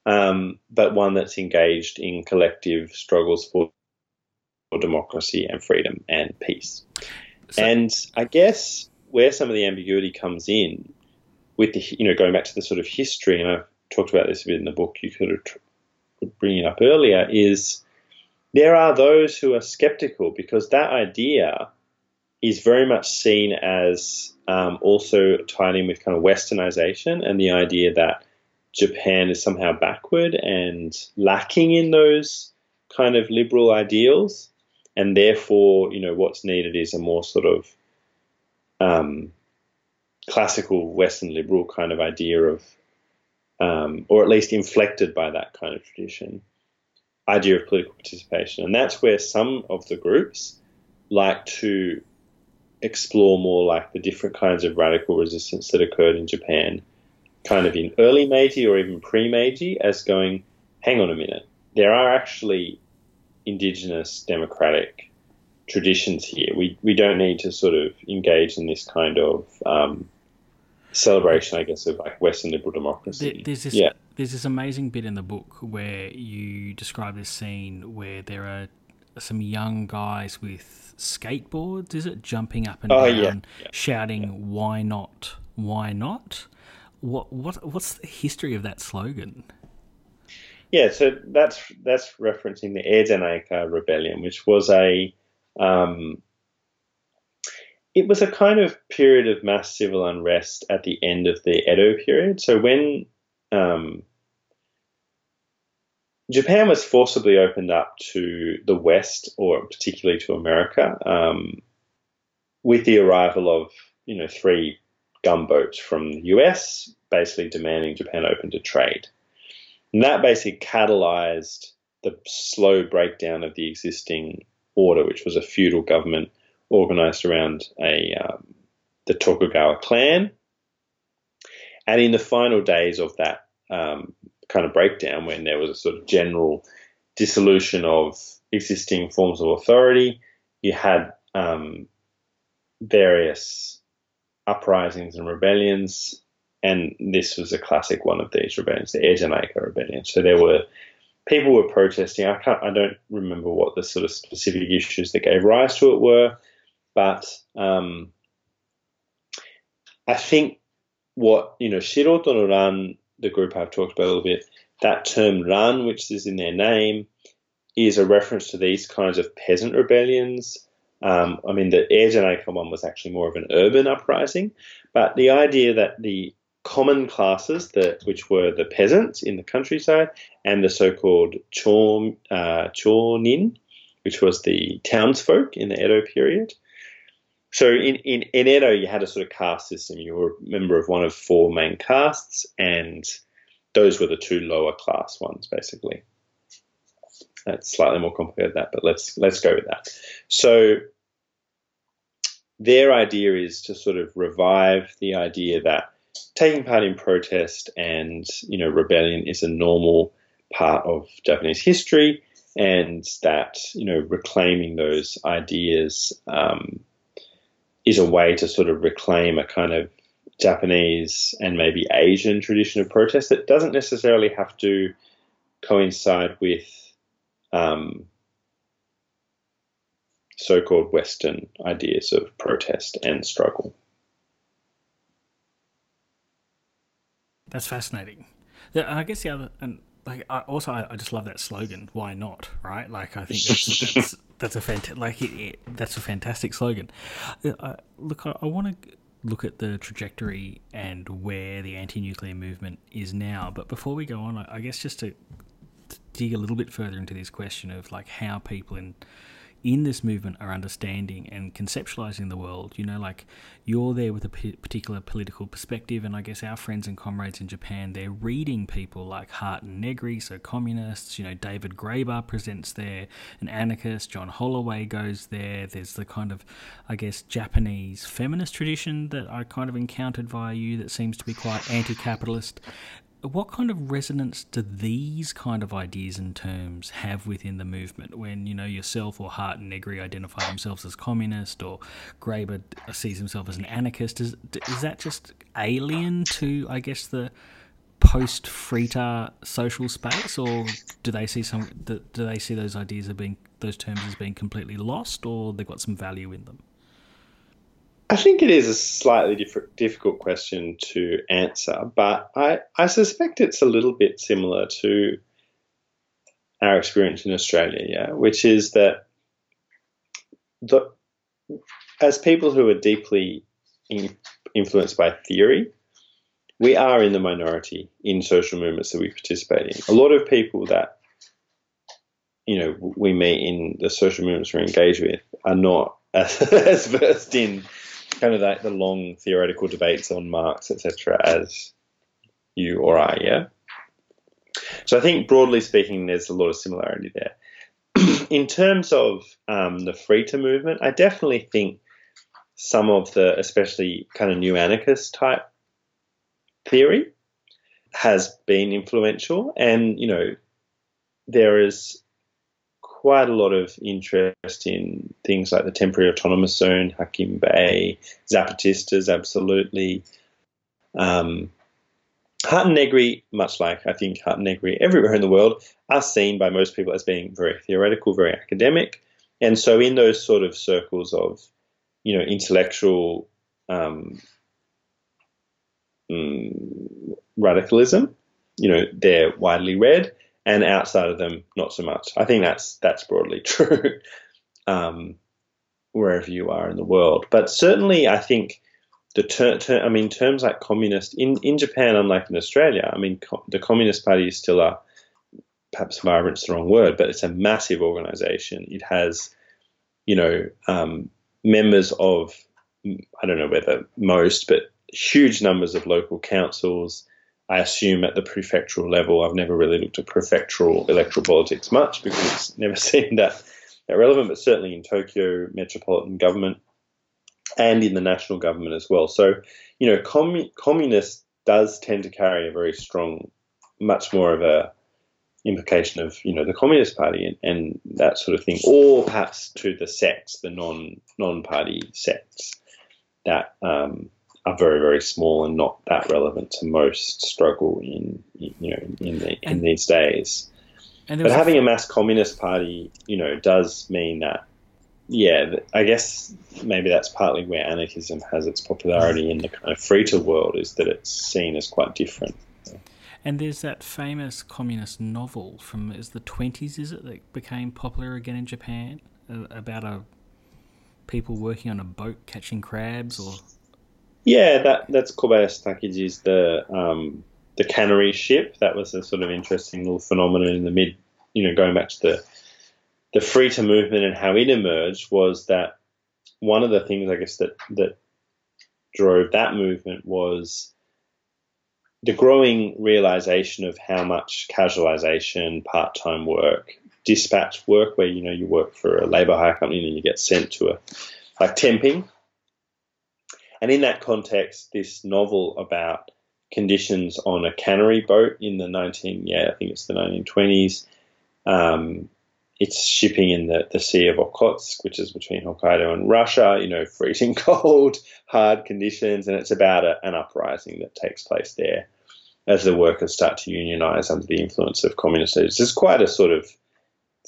um, but one that's engaged in collective struggles for, for democracy and freedom and peace. So, and I guess where some of the ambiguity comes in with the, you know, going back to the sort of history, and I've talked about this a bit in the book, you could have bring it up earlier, is there are those who are skeptical because that idea is very much seen as um, also tied in with kind of westernization and the idea that Japan is somehow backward and lacking in those kind of liberal ideals, and therefore, you know, what's needed is a more sort of um, classical Western liberal kind of idea of, um, or at least inflected by that kind of tradition, idea of political participation, and that's where some of the groups like to explore more like the different kinds of radical resistance that occurred in Japan, kind of in early Meiji or even pre Meiji, as going, hang on a minute, there are actually indigenous democratic traditions here. We, we don't need to sort of engage in this kind of um, celebration, I guess, of like Western liberal democracy. there's this, yeah. there's this amazing bit in the book where you describe this scene where there are some young guys with skateboards, is it, jumping up and oh, down, yeah. Yeah. shouting, "Why not? Why not?" What what what's the history of that slogan? Yeah, so that's that's referencing the Eijanaika rebellion, which was a um, it was a kind of period of mass civil unrest at the end of the Edo period. So when um, Japan was forcibly opened up to the West, or particularly to America, um, with the arrival of you know three gunboats from the US, basically demanding Japan open to trade, and that basically catalyzed the slow breakdown of the existing order, which was a feudal government organized around a um, the Tokugawa clan. And in the final days of that um, kind of breakdown, when there was a sort of general dissolution of existing forms of authority, you had um, various uprisings and rebellions, and this was a classic one of these rebellions, the Eijanaika rebellion. So there were people were protesting. I can't, I don't remember what the sort of specific issues that gave rise to it were, but um, I think what you know, Shiroto no Ran, the group I've talked about a little bit, that term Ran, which is in their name, is a reference to these kinds of peasant rebellions. Um, I mean, the Eijanaika one was actually more of an urban uprising, but the idea that the common classes, that which were the peasants in the countryside, and the so-called chon, uh, chonin, which was the townsfolk in the Edo period, so in, in, in Edo, you had a sort of caste system. You were a member of one of four main castes, and those were the two lower class ones, basically. That's slightly more complicated than that, but let's let's go with that. So their idea is to sort of revive the idea that taking part in protest and you know rebellion is a normal part of Japanese history, and that you know reclaiming those ideas um, is a way to sort of reclaim a kind of Japanese and maybe Asian tradition of protest that doesn't necessarily have to coincide with um, so called Western ideas of protest and struggle. That's fascinating. Yeah, I guess the other, and like I, also I, I, just love that slogan why not right like i think that's that's, that's a fantastic like it, it, that's a fantastic slogan. Uh, look i, I want to look at the trajectory and where the anti-nuclear movement is now but before we go on i, I guess just to, to dig a little bit further into this question of like how people in in this movement are understanding and conceptualizing the world. You know, like you're there with a p- particular political perspective, and I guess our friends and comrades in Japan, they're reading people like Hardt and Negri, so communists. You know, David Graeber presents there, an anarchist. John Holloway goes there. There's the kind of, I guess, Japanese feminist tradition that I kind of encountered via you that seems to be quite anti-capitalist what kind of resonance do these kind of ideas and terms have within the movement? When you know yourself or Hardt and Negri identify themselves as communist or Graeber sees himself as an anarchist is is that just alien to I guess the post Freeter social space? Or do they see some do, they see those ideas as being those terms as being completely lost or they've got some value in them I think it is a slightly diff- difficult question to answer, but I, I suspect it's a little bit similar to our experience in Australia, yeah, which is that the, as people who are deeply in, influenced by theory, we are in the minority in social movements that we participate in. A lot of people that you know we meet in the social movements we're engaged with are not as, as versed in kind of like the long theoretical debates on Marx, etc., as you or I, yeah. So I think broadly speaking, there's a lot of similarity there. In terms of um, the Freeter movement, I definitely think some of the, especially kind of new anarchist type theory, has been influential, and you know, there is quite a lot of interest in things like the temporary autonomous zone, Hakim Bey, Zapatistas, absolutely. Um, and Negri, much like I think Hardt and Negri everywhere in the world, are seen by most people as being very theoretical, very academic. And so, in those sort of circles of, you know, intellectual um, mm, radicalism, you know, they're widely read and outside of them, not so much. I think that's that's broadly true um, wherever you are in the world. But certainly, I think the ter-, ter- I mean, terms like communist in in Japan, unlike in Australia, I mean, co- the Communist Party is still a perhaps vibrant's the wrong word, but it's a massive organization. It has, you know, um, members of I don't know whether most, but huge numbers of local councils I assume at the prefectural level, I've never really looked at prefectural electoral politics much because it's never seemed that, that relevant, but certainly in Tokyo metropolitan government and in the national government as well. So, you know, commun- communist does tend to carry a very strong, much more of a implication of you know the Communist Party and, and that sort of thing, or perhaps to the sects, the non non party sects that um, are very very small and not that relevant to most struggle in you know in the, in these days. but having a, mass communist party, you know, does mean that yeah, I guess maybe that's partly where anarchism has its popularity in the kind of Freeter world is that it's seen as quite different. And there's that famous communist novel from is the 20s, is it, that became popular again in Japan about a people working on a boat catching crabs or yeah, that that's Kobayashi Takiji's the um, the cannery ship. That was a sort of interesting little phenomenon in the mid, you know, going back to the the Freeter movement and how it emerged was that one of the things I guess that that drove that movement was the growing realization of how much casualization, part-time work, dispatch work, where you know you work for a labour hire company and you get sent to a like temping, and in that context, this novel about conditions on a cannery boat in the 19, yeah, I think it's the 1920s. Um, it's shipping in the, the Sea of Okhotsk, which is between Hokkaido and Russia, you know, freezing cold, hard conditions, and it's about a, an uprising that takes place there as the workers start to unionize under the influence of communist leaders. It's quite a sort of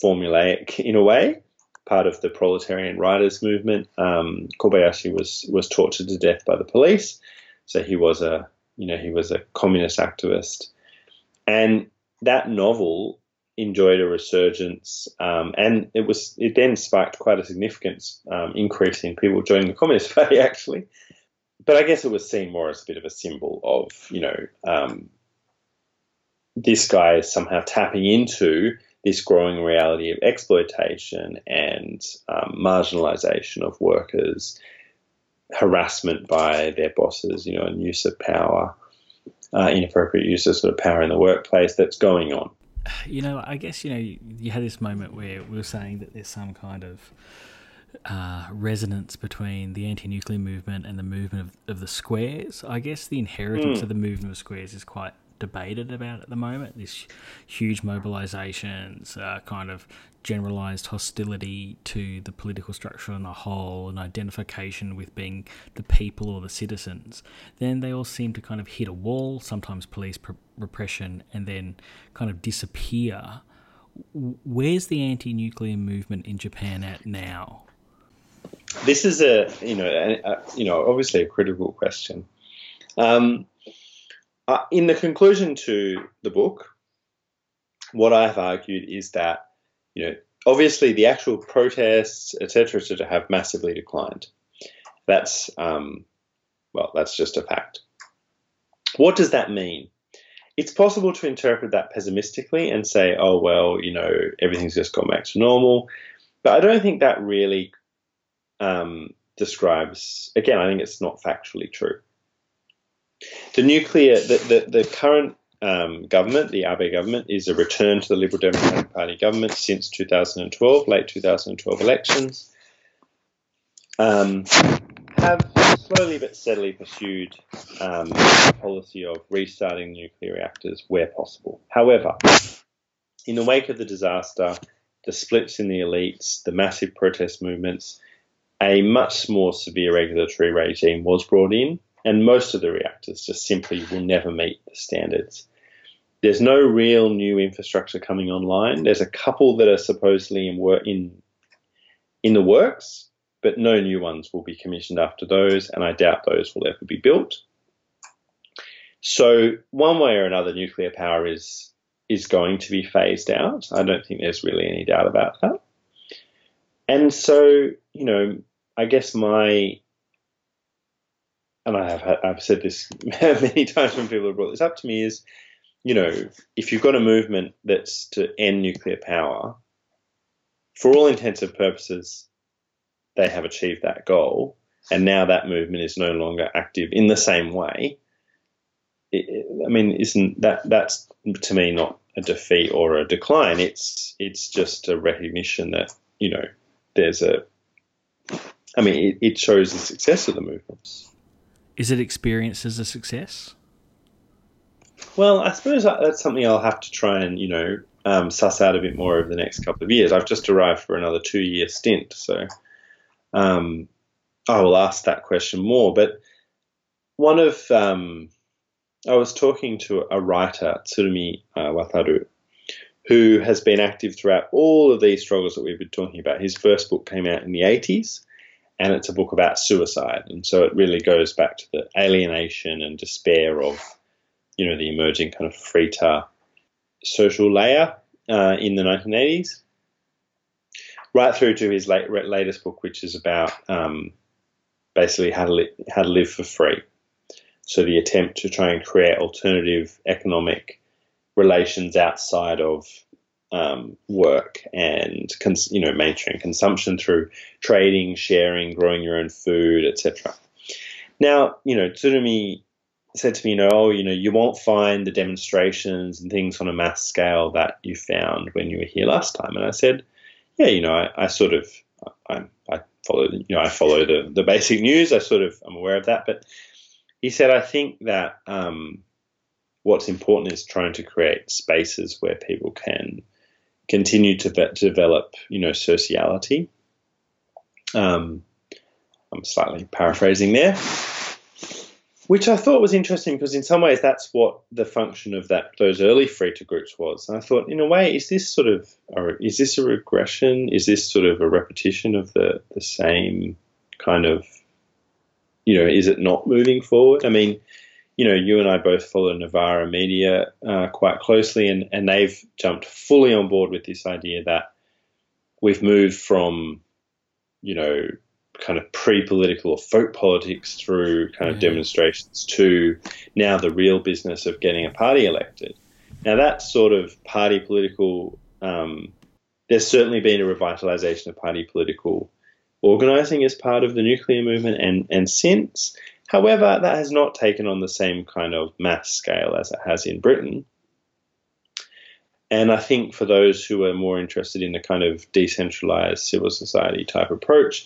formulaic in a way, part of the proletarian writers movement. Um, Kobayashi was was tortured to death by the police, so he was a you know he was a communist activist, and that novel enjoyed a resurgence, um, and it was it then sparked quite a significant um, increase in people joining the Communist Party actually. But I guess it was seen more as a bit of a symbol of you know um, this guy is somehow tapping into this growing reality of exploitation and um, marginalization of workers, harassment by their bosses, you know, and use of power, uh, inappropriate use of sort of power in the workplace that's going on. You know, I guess, you know, you, had this moment where we were saying that there's some kind of uh, resonance between the anti-nuclear movement and the movement of, of the squares. I guess the inheritance mm. of the movement of squares is quite debated about at the moment. This huge mobilisations, uh, kind of generalised hostility to the political structure on the whole, and identification with being the people or the citizens. Then they all seem to kind of hit a wall. Sometimes police pr- repression, and then kind of disappear. Where's the anti-nuclear movement in Japan at now? This is a you know a, you know obviously a critical question. Um, uh, in the conclusion to the book, what I have argued is that, you know, obviously the actual protests, etc., etc., have massively declined. That's um, well, that's just a fact. What does that mean? It's possible to interpret that pessimistically and say, oh well, you know, everything's just gone back to normal. But I don't think that really um, describes. Again, I think it's not factually true. The nuclear, the, the, the current um, government, the Abe government, is a return to the Liberal Democratic Party government since 2012, late 2012 elections. Um, have slowly but steadily pursued um, a policy of restarting nuclear reactors where possible. However, in the wake of the disaster, the splits in the elites, the massive protest movements, a much more severe regulatory regime was brought in and most of the reactors just simply will never meet the standards. There's no real new infrastructure coming online. There's a couple that are supposedly in work in in the works, but no new ones will be commissioned after those, and I doubt those will ever be built. So one way or another, nuclear power is is going to be phased out. I don't think there's really any doubt about that. And so, you know, I guess my and I have I've said this many times when people have brought this up to me is, you know, if you've got a movement that's to end nuclear power, for all intents and purposes, they have achieved that goal, and now that movement is no longer active in the same way. I mean, isn't that that's to me not a defeat or a decline? It's it's just a recognition that you know there's a. I mean, it, it shows the success of the movements. Is it experienced as a success? Well, I suppose that's something I'll have to try and, you know, um, suss out a bit more over the next couple of years. I've just arrived for another two year stint, so um, I will ask that question more. But one of, um, I was talking to a writer, Tsurumi uh, Wataru, who has been active throughout all of these struggles that we've been talking about. His first book came out in the 80s, and it's a book about suicide. And so it really goes back to the alienation and despair of, you know, the emerging kind of freeter social layer uh, in the 1980s, right through to his late, latest book, which is about um, basically how to, li- how to live for free. So the attempt to try and create alternative economic relations outside of um, work and cons- you know mainstream consumption through trading, sharing, growing your own food, etc. Now, you know, Tsurumi said to me, you know, oh, you know, you won't find the demonstrations and things on a mass scale that you found when you were here last time. And I said, yeah, you know, I, I sort of, I, I follow, you know, I follow the, the basic news. I sort of, I'm aware of that. But he said, I think that um, what's important is trying to create spaces where people can continue to, develop, you know, sociality. Um, I'm slightly paraphrasing there, which I thought was interesting because in some ways that's what the function of that those early freeter groups was. And I thought, in a way, is this sort of or is this a regression? Is this sort of a repetition of the the same kind of, you know, is it not moving forward? I mean, you know, you and I both follow Novara Media uh, quite closely, and, and they've jumped fully on board with this idea that we've moved from, you know, kind of pre-political or folk politics through kind of demonstrations to now the real business of getting a party elected. Now that sort of party political um, there's certainly been a revitalization of party political organizing as part of the nuclear movement and, and since. However, that has not taken on the same kind of mass scale as it has in Britain. And I think for those who are more interested in the kind of decentralized civil society type approach,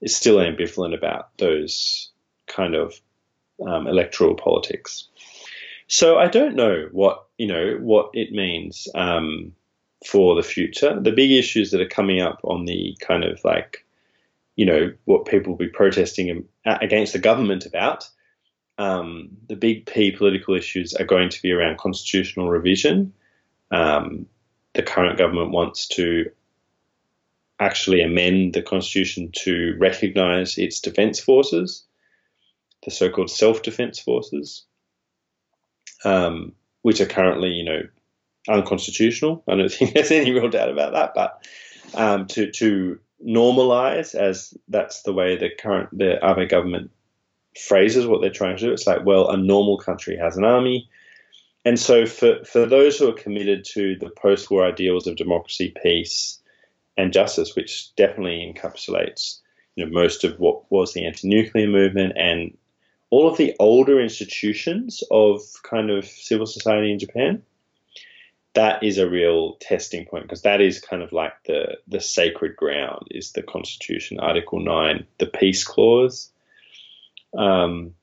is still ambivalent about those kind of um, electoral politics. So I don't know what you know what it means um, for the future. The big issues that are coming up on the kind of like you know what people will be protesting against the government about. Um, the big P political issues are going to be around constitutional revision. Um, the current government wants to actually amend the constitution to recognise its defence forces, the so-called self-defence forces, um, which are currently, you know, unconstitutional. I don't think there's any real doubt about that. But um, to to normalise, as that's the way the current the Abe government phrases what they're trying to do. It's like, well, a normal country has an army. And so, for, for those who are committed to the post war ideals of democracy, peace, and justice, which definitely encapsulates you know, most of what was the anti-nuclear movement and all of the older institutions of kind of civil society in Japan. That is a real testing point because that is kind of like the the sacred ground is the Constitution, Article Nine, the Peace Clause. Um,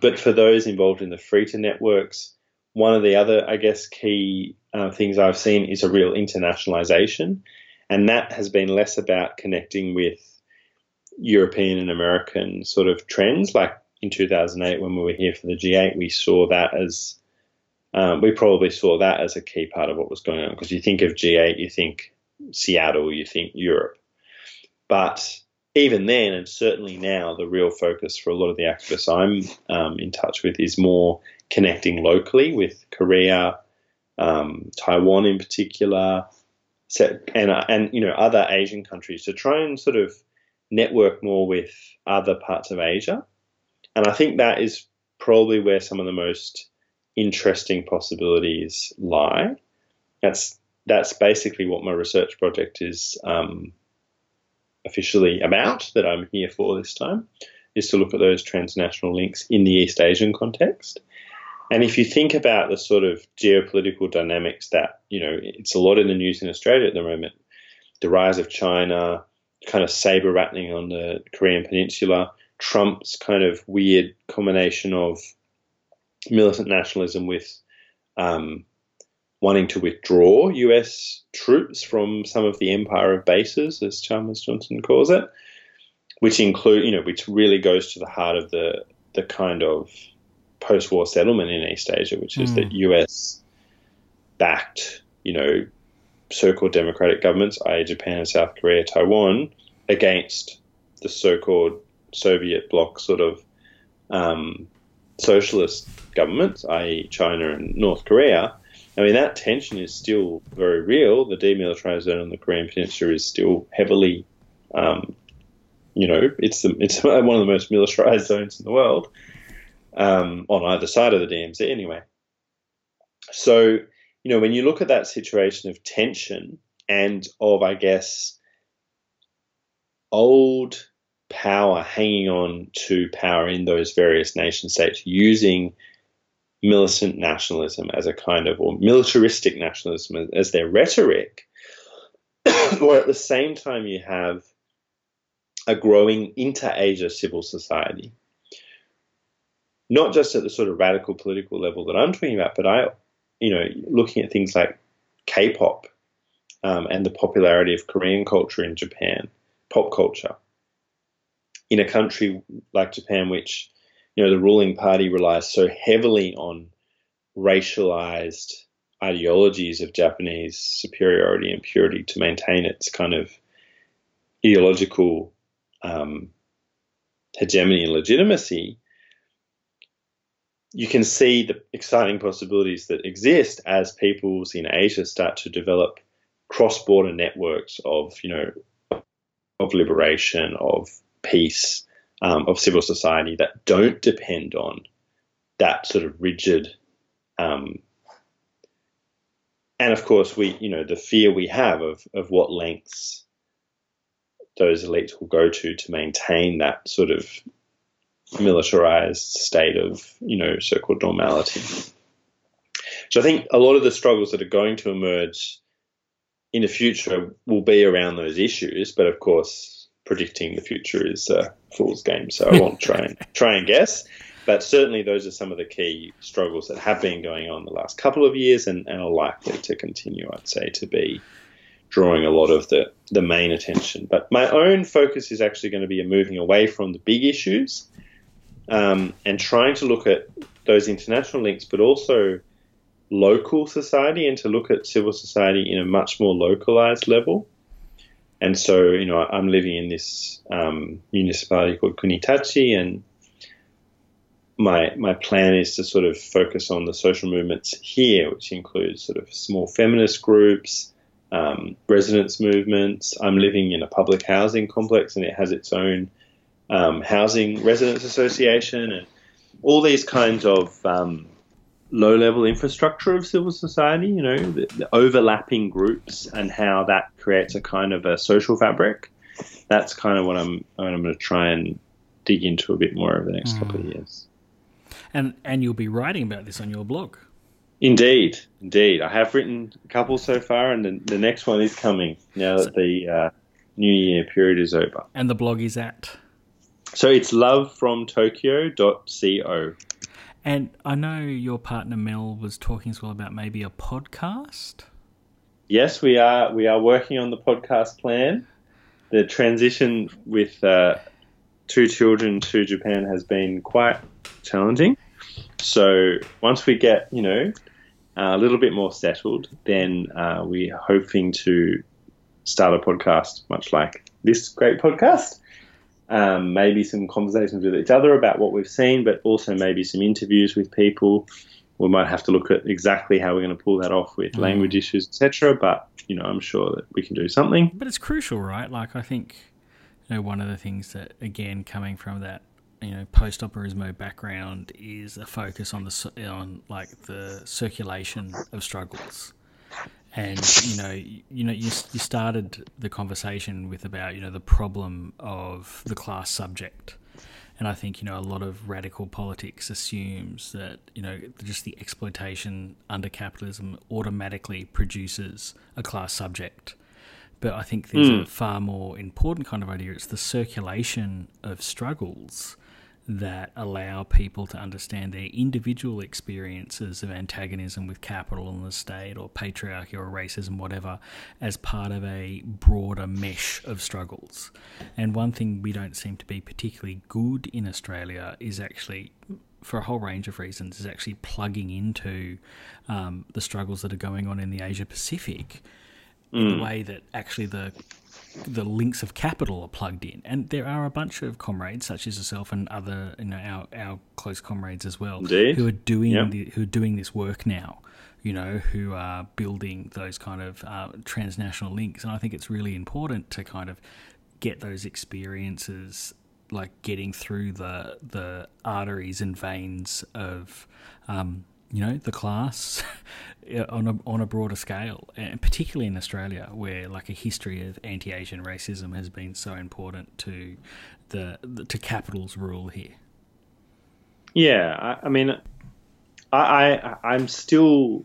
but for those involved in the freeter networks, one of the other, I guess, key uh, things I've seen is a real internationalization. And that has been less about connecting with European and American sort of trends. Like in 2008, when we were here for the G8, we saw that as, um, we probably saw that as a key part of what was going on. Because you think of G8, you think Seattle, you think Europe. But even then, and certainly now, the real focus for a lot of the activists I'm um, in touch with is more connecting locally with Korea, um, Taiwan in particular, and and you know other Asian countries to try and sort of network more with other parts of Asia, and I think that is probably where some of the most interesting possibilities lie. That's that's basically what my research project is um, officially about. That I'm here for this time is to look at those transnational links in the East Asian context. And if you think about the sort of geopolitical dynamics that, you know, it's a lot in the news in Australia at the moment, the rise of China, kind of saber rattling on the Korean Peninsula, Trump's kind of weird combination of militant nationalism with um, wanting to withdraw US troops from some of the empire of bases, as Chalmers Johnson calls it, which include, you know, which really goes to the heart of the the kind of post-war settlement in East Asia, which is mm. that US backed, you know, so-called democratic governments, i.e., Japan, South Korea, Taiwan, against the so-called Soviet bloc sort of um, socialist governments, i.e., China and North Korea. I mean, that tension is still very real. The demilitarized zone on the Korean Peninsula is still heavily, um, you know, it's the, it's one of the most militarized zones in the world um, on either side of the DMZ anyway. So, you know, when you look at that situation of tension and of, I guess, old power hanging on to power in those various nation states using militant nationalism as a kind of, or militaristic nationalism as their rhetoric, or at the same time you have a growing inter-Asia civil society. Not just at the sort of radical political level that I'm talking about, but I, you know, looking at things like K-pop um, and the popularity of Korean culture in Japan, pop culture, in a country like Japan, which you know the ruling party relies so heavily on racialized ideologies of Japanese superiority and purity to maintain its kind of ideological um, hegemony and legitimacy you can see the exciting possibilities that exist as peoples in Asia start to develop cross-border networks of, you know, of liberation, of peace, um, of civil society that don't depend on that sort of rigid, um, and of course, we, you know, the fear we have of, of what lengths those elites will go to to maintain that sort of militarized state of, you know, so-called normality. So I think a lot of the struggles that are going to emerge in the future will be around those issues, but of course, predicting the future is a fool's game. So I won't try and try and guess. But certainly, those are some of the key struggles that have been going on the last couple of years and, and are likely to continue, I'd say, to be drawing a lot of the, the main attention. But my own focus is actually going to be moving away from the big issues um, and trying to look at those international links, but also local society and to look at civil society in a much more localized level. And so, you know, I'm living in this um, municipality called Kunitachi, and my my plan is to sort of focus on the social movements here, which includes sort of small feminist groups, um, residents movements. I'm living in a public housing complex, and it has its own um, housing residents association, and all these kinds of um, low level infrastructure of civil society. You know, the, the overlapping groups, and how that creates a kind of a social fabric. That's kind of what I'm I'm going to try and dig into a bit more over the next mm. couple of years. And and you'll be writing about this on your blog. Indeed, indeed. I have written a couple so far, and the, the next one is coming now that the uh, New Year period is over. And the blog is at? So it's lovefromtokyo.co. And I know your partner Mel was talking as well about maybe a podcast. Yes, we are. We are working on the podcast plan. The transition with uh, two children to Japan has been quite challenging. So once we get, you know, a little bit more settled, then uh, we're hoping to start a podcast much like this great podcast. Um, maybe some conversations with each other about what we've seen, but also maybe some interviews with people. We might have to look at exactly how we're going to pull that off with mm. language issues, etc. But you know, I'm sure that we can do something. But it's crucial, right? Like I think, you know, one of the things that again coming from that you know post operaismo background is a focus on the on like the circulation of struggles and you know you know you, you started the conversation with about you know the problem of the class subject and I think you know a lot of radical politics assumes that you know just the exploitation under capitalism automatically produces a class subject but I think there's mm. a far more important kind of idea. It's the circulation of struggles that allow people to understand their individual experiences of antagonism with capital and the state or patriarchy or racism, whatever, as part of a broader mesh of struggles. And one thing we don't seem to be particularly good in Australia is actually for a whole range of reasons, is actually plugging into um, the struggles that are going on in the Asia Pacific mm. in the way that actually the the links of capital are plugged in, and there are a bunch of comrades, such as yourself and other, you know, our, our close comrades as well, Indeed. who are doing yep. the, who are doing this work now. You know, who are building those kind of uh, transnational links, and I think it's really important to kind of get those experiences, like getting through the the arteries and veins of um, you know the class on a on a broader scale, and particularly in Australia, where like a history of anti-Asian racism has been so important to the, the to capital's rule here. Yeah, I, I mean, I, I I'm still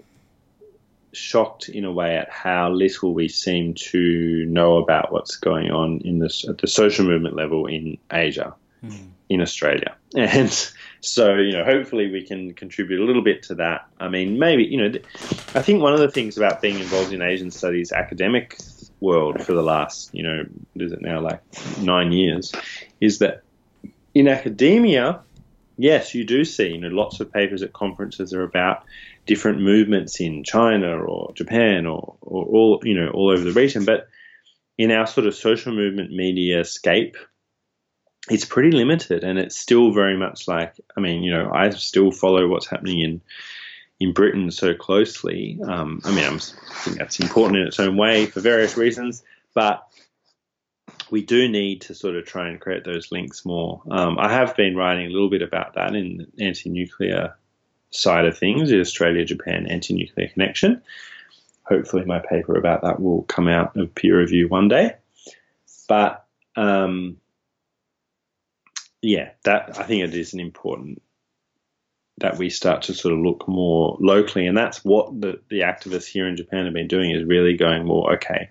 shocked in a way at how little we seem to know about what's going on in this at the social movement level in Asia, mm. in Australia, and so, you know, hopefully we can contribute a little bit to that. I mean, maybe, you know, I think one of the things about being involved in Asian studies academic world for the last, you know, is it now like nine years, is that in academia, yes, you do see, you know, lots of papers at conferences are about different movements in China or Japan or, or all, you know, all over the region. But in our sort of social movement media scape, it's pretty limited and it's still very much like I mean, you know, I still follow what's happening in in Britain so closely. Um, I mean, I'm, I think that's important in its own way for various reasons, but we do need to sort of try and create those links more. Um, I have been writing a little bit about that in the anti-nuclear side of things, the Australia-Japan anti-nuclear connection. hopefully my paper about that will come out of peer review one day. But um, yeah, that I think it is an important that we start to sort of look more locally, and that's what the the activists here in Japan have been doing is really going more okay.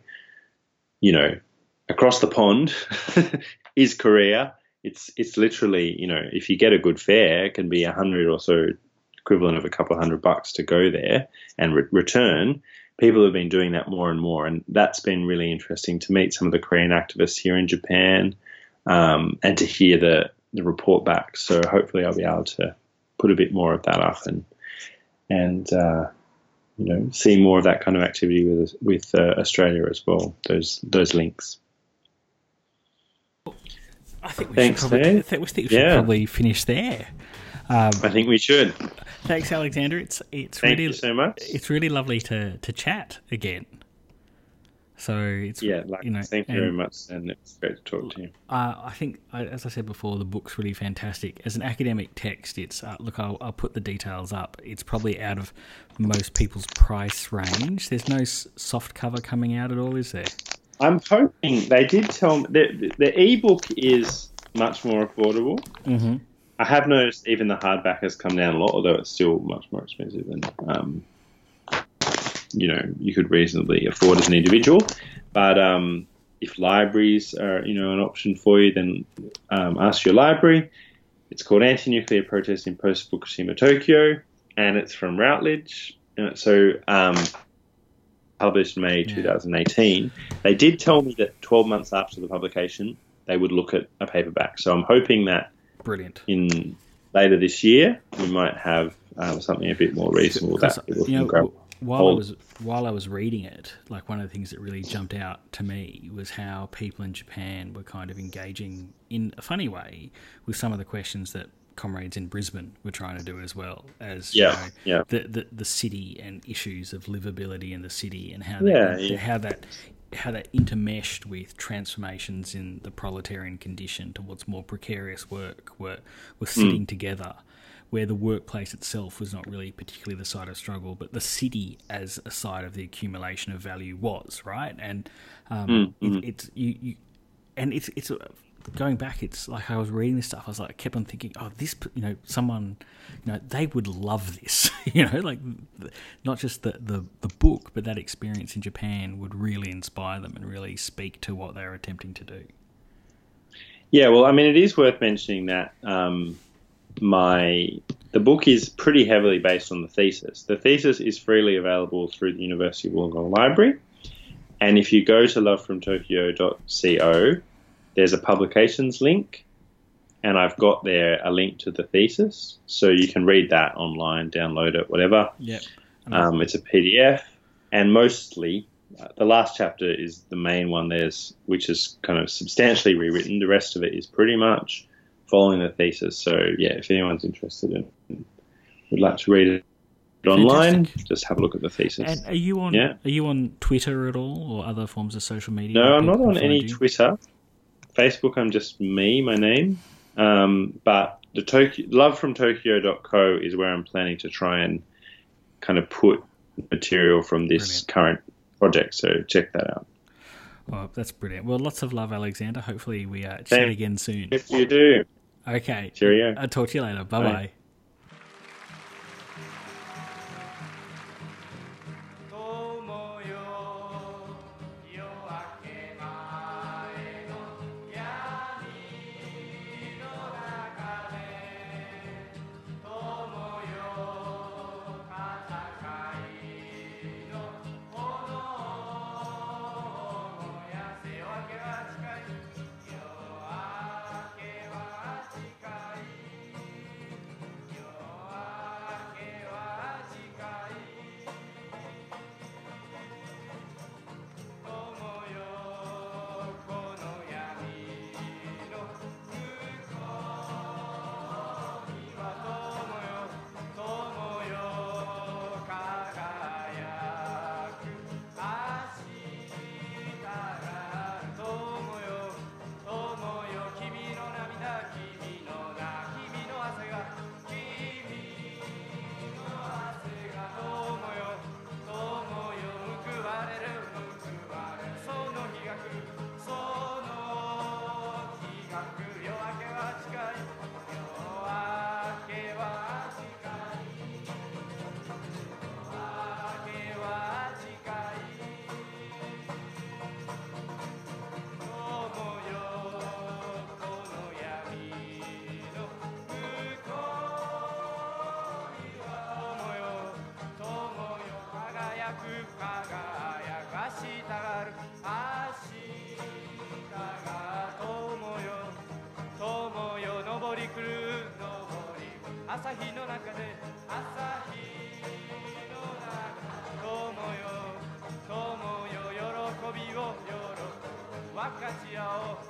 You know, across the pond is Korea. It's it's literally you know if you get a good fare, it can be a hundred or so equivalent of a couple of hundred bucks to go there and re- return. People have been doing that more and more, and that's been really interesting to meet some of the Korean activists here in Japan um, and to hear the the report back. So hopefully, I'll be able to put a bit more of that up and and uh, you know see more of that kind of activity with with uh, Australia as well. Those those links. I think we Thanks, should probably, I think we should Yeah. probably finish there. Um, I think we should. thanks, Alexander. It's it's Thank really you so much. it's really lovely to to chat again. So it's Yeah, like, you know, thank you very much, and it's great to talk to you. Uh, I think, as I said before, the book's really fantastic. As an academic text, it's uh, look. I'll, I'll put the details up. It's probably out of most people's price range. There's no soft cover coming out at all, is there? I'm hoping they did tell me the, the ebook is much more affordable. Mm-hmm. I have noticed even the hardback has come down a lot, although it's still much more expensive than um, you know you could reasonably afford as an individual. But um, if libraries are you know an option for you, then um, ask your library. It's called Anti-Nuclear Protest in Post-Fukushima Tokyo, and it's from Routledge. Uh, so um, published May Yeah. 2018. They did tell me that 12 months after the publication, they would look at a paperback. So I'm hoping that Brilliant. in later this year we might have um, something a bit more reasonable that people you can know, while I was while I was reading it, like one of the things that really jumped out to me was how people in Japan were kind of engaging in a funny way with some of the questions that comrades in Brisbane were trying to do as well as you Yeah, know, yeah. the, the the city and issues of livability in the city and how Yeah, that, yeah. how that how that intermeshed with transformations in the proletarian condition towards more precarious work were were Hmm. sitting together where the workplace itself was not really particularly the site of struggle, but the city as a site of the accumulation of value was right, and um, Mm, it, it's you, you, and it's it's going back. It's like I was reading this stuff. I was like, I kept on thinking, oh, this, you know, someone, you know, they would love this, you know, like not just the, the the book, but that experience in Japan would really inspire them and really speak to what they're attempting to do. Yeah, well, I mean, it is worth mentioning that um, my the book is pretty heavily based on the thesis. The thesis is freely available through the University of Wollongong Library, and if you go to lovefromtokyo.co, there's a publications link, and I've got there a link to the thesis, so you can read that online, download it, whatever. Yep. Um, it's a PDF, and mostly uh, the last chapter is the main one. There's which is kind of substantially rewritten. The rest of it is pretty much following the thesis. So yeah, if anyone's interested in would like to read it online, Fantastic. just have a look at the thesis. And are you on? Yeah. Are you on Twitter at all, or other forms of social media? no, I'm not on any you? Twitter. Facebook, I'm just me, my name. Um, but the Tokyo, lovefromtokyo.co is where I'm planning to try and kind of put material from this Brilliant. current project. So check that out. Well, that's brilliant. Well, lots of love, Alexander. Hopefully, we uh, chat again soon. If you do, Okay. Cheerio. I'll talk to you later. Bye Bye. bye. く輝かしたがる。明日が友よ。友よ昇り来る登り。朝日の中で朝日の中友よ。友よ喜びを喜び分かち合おう。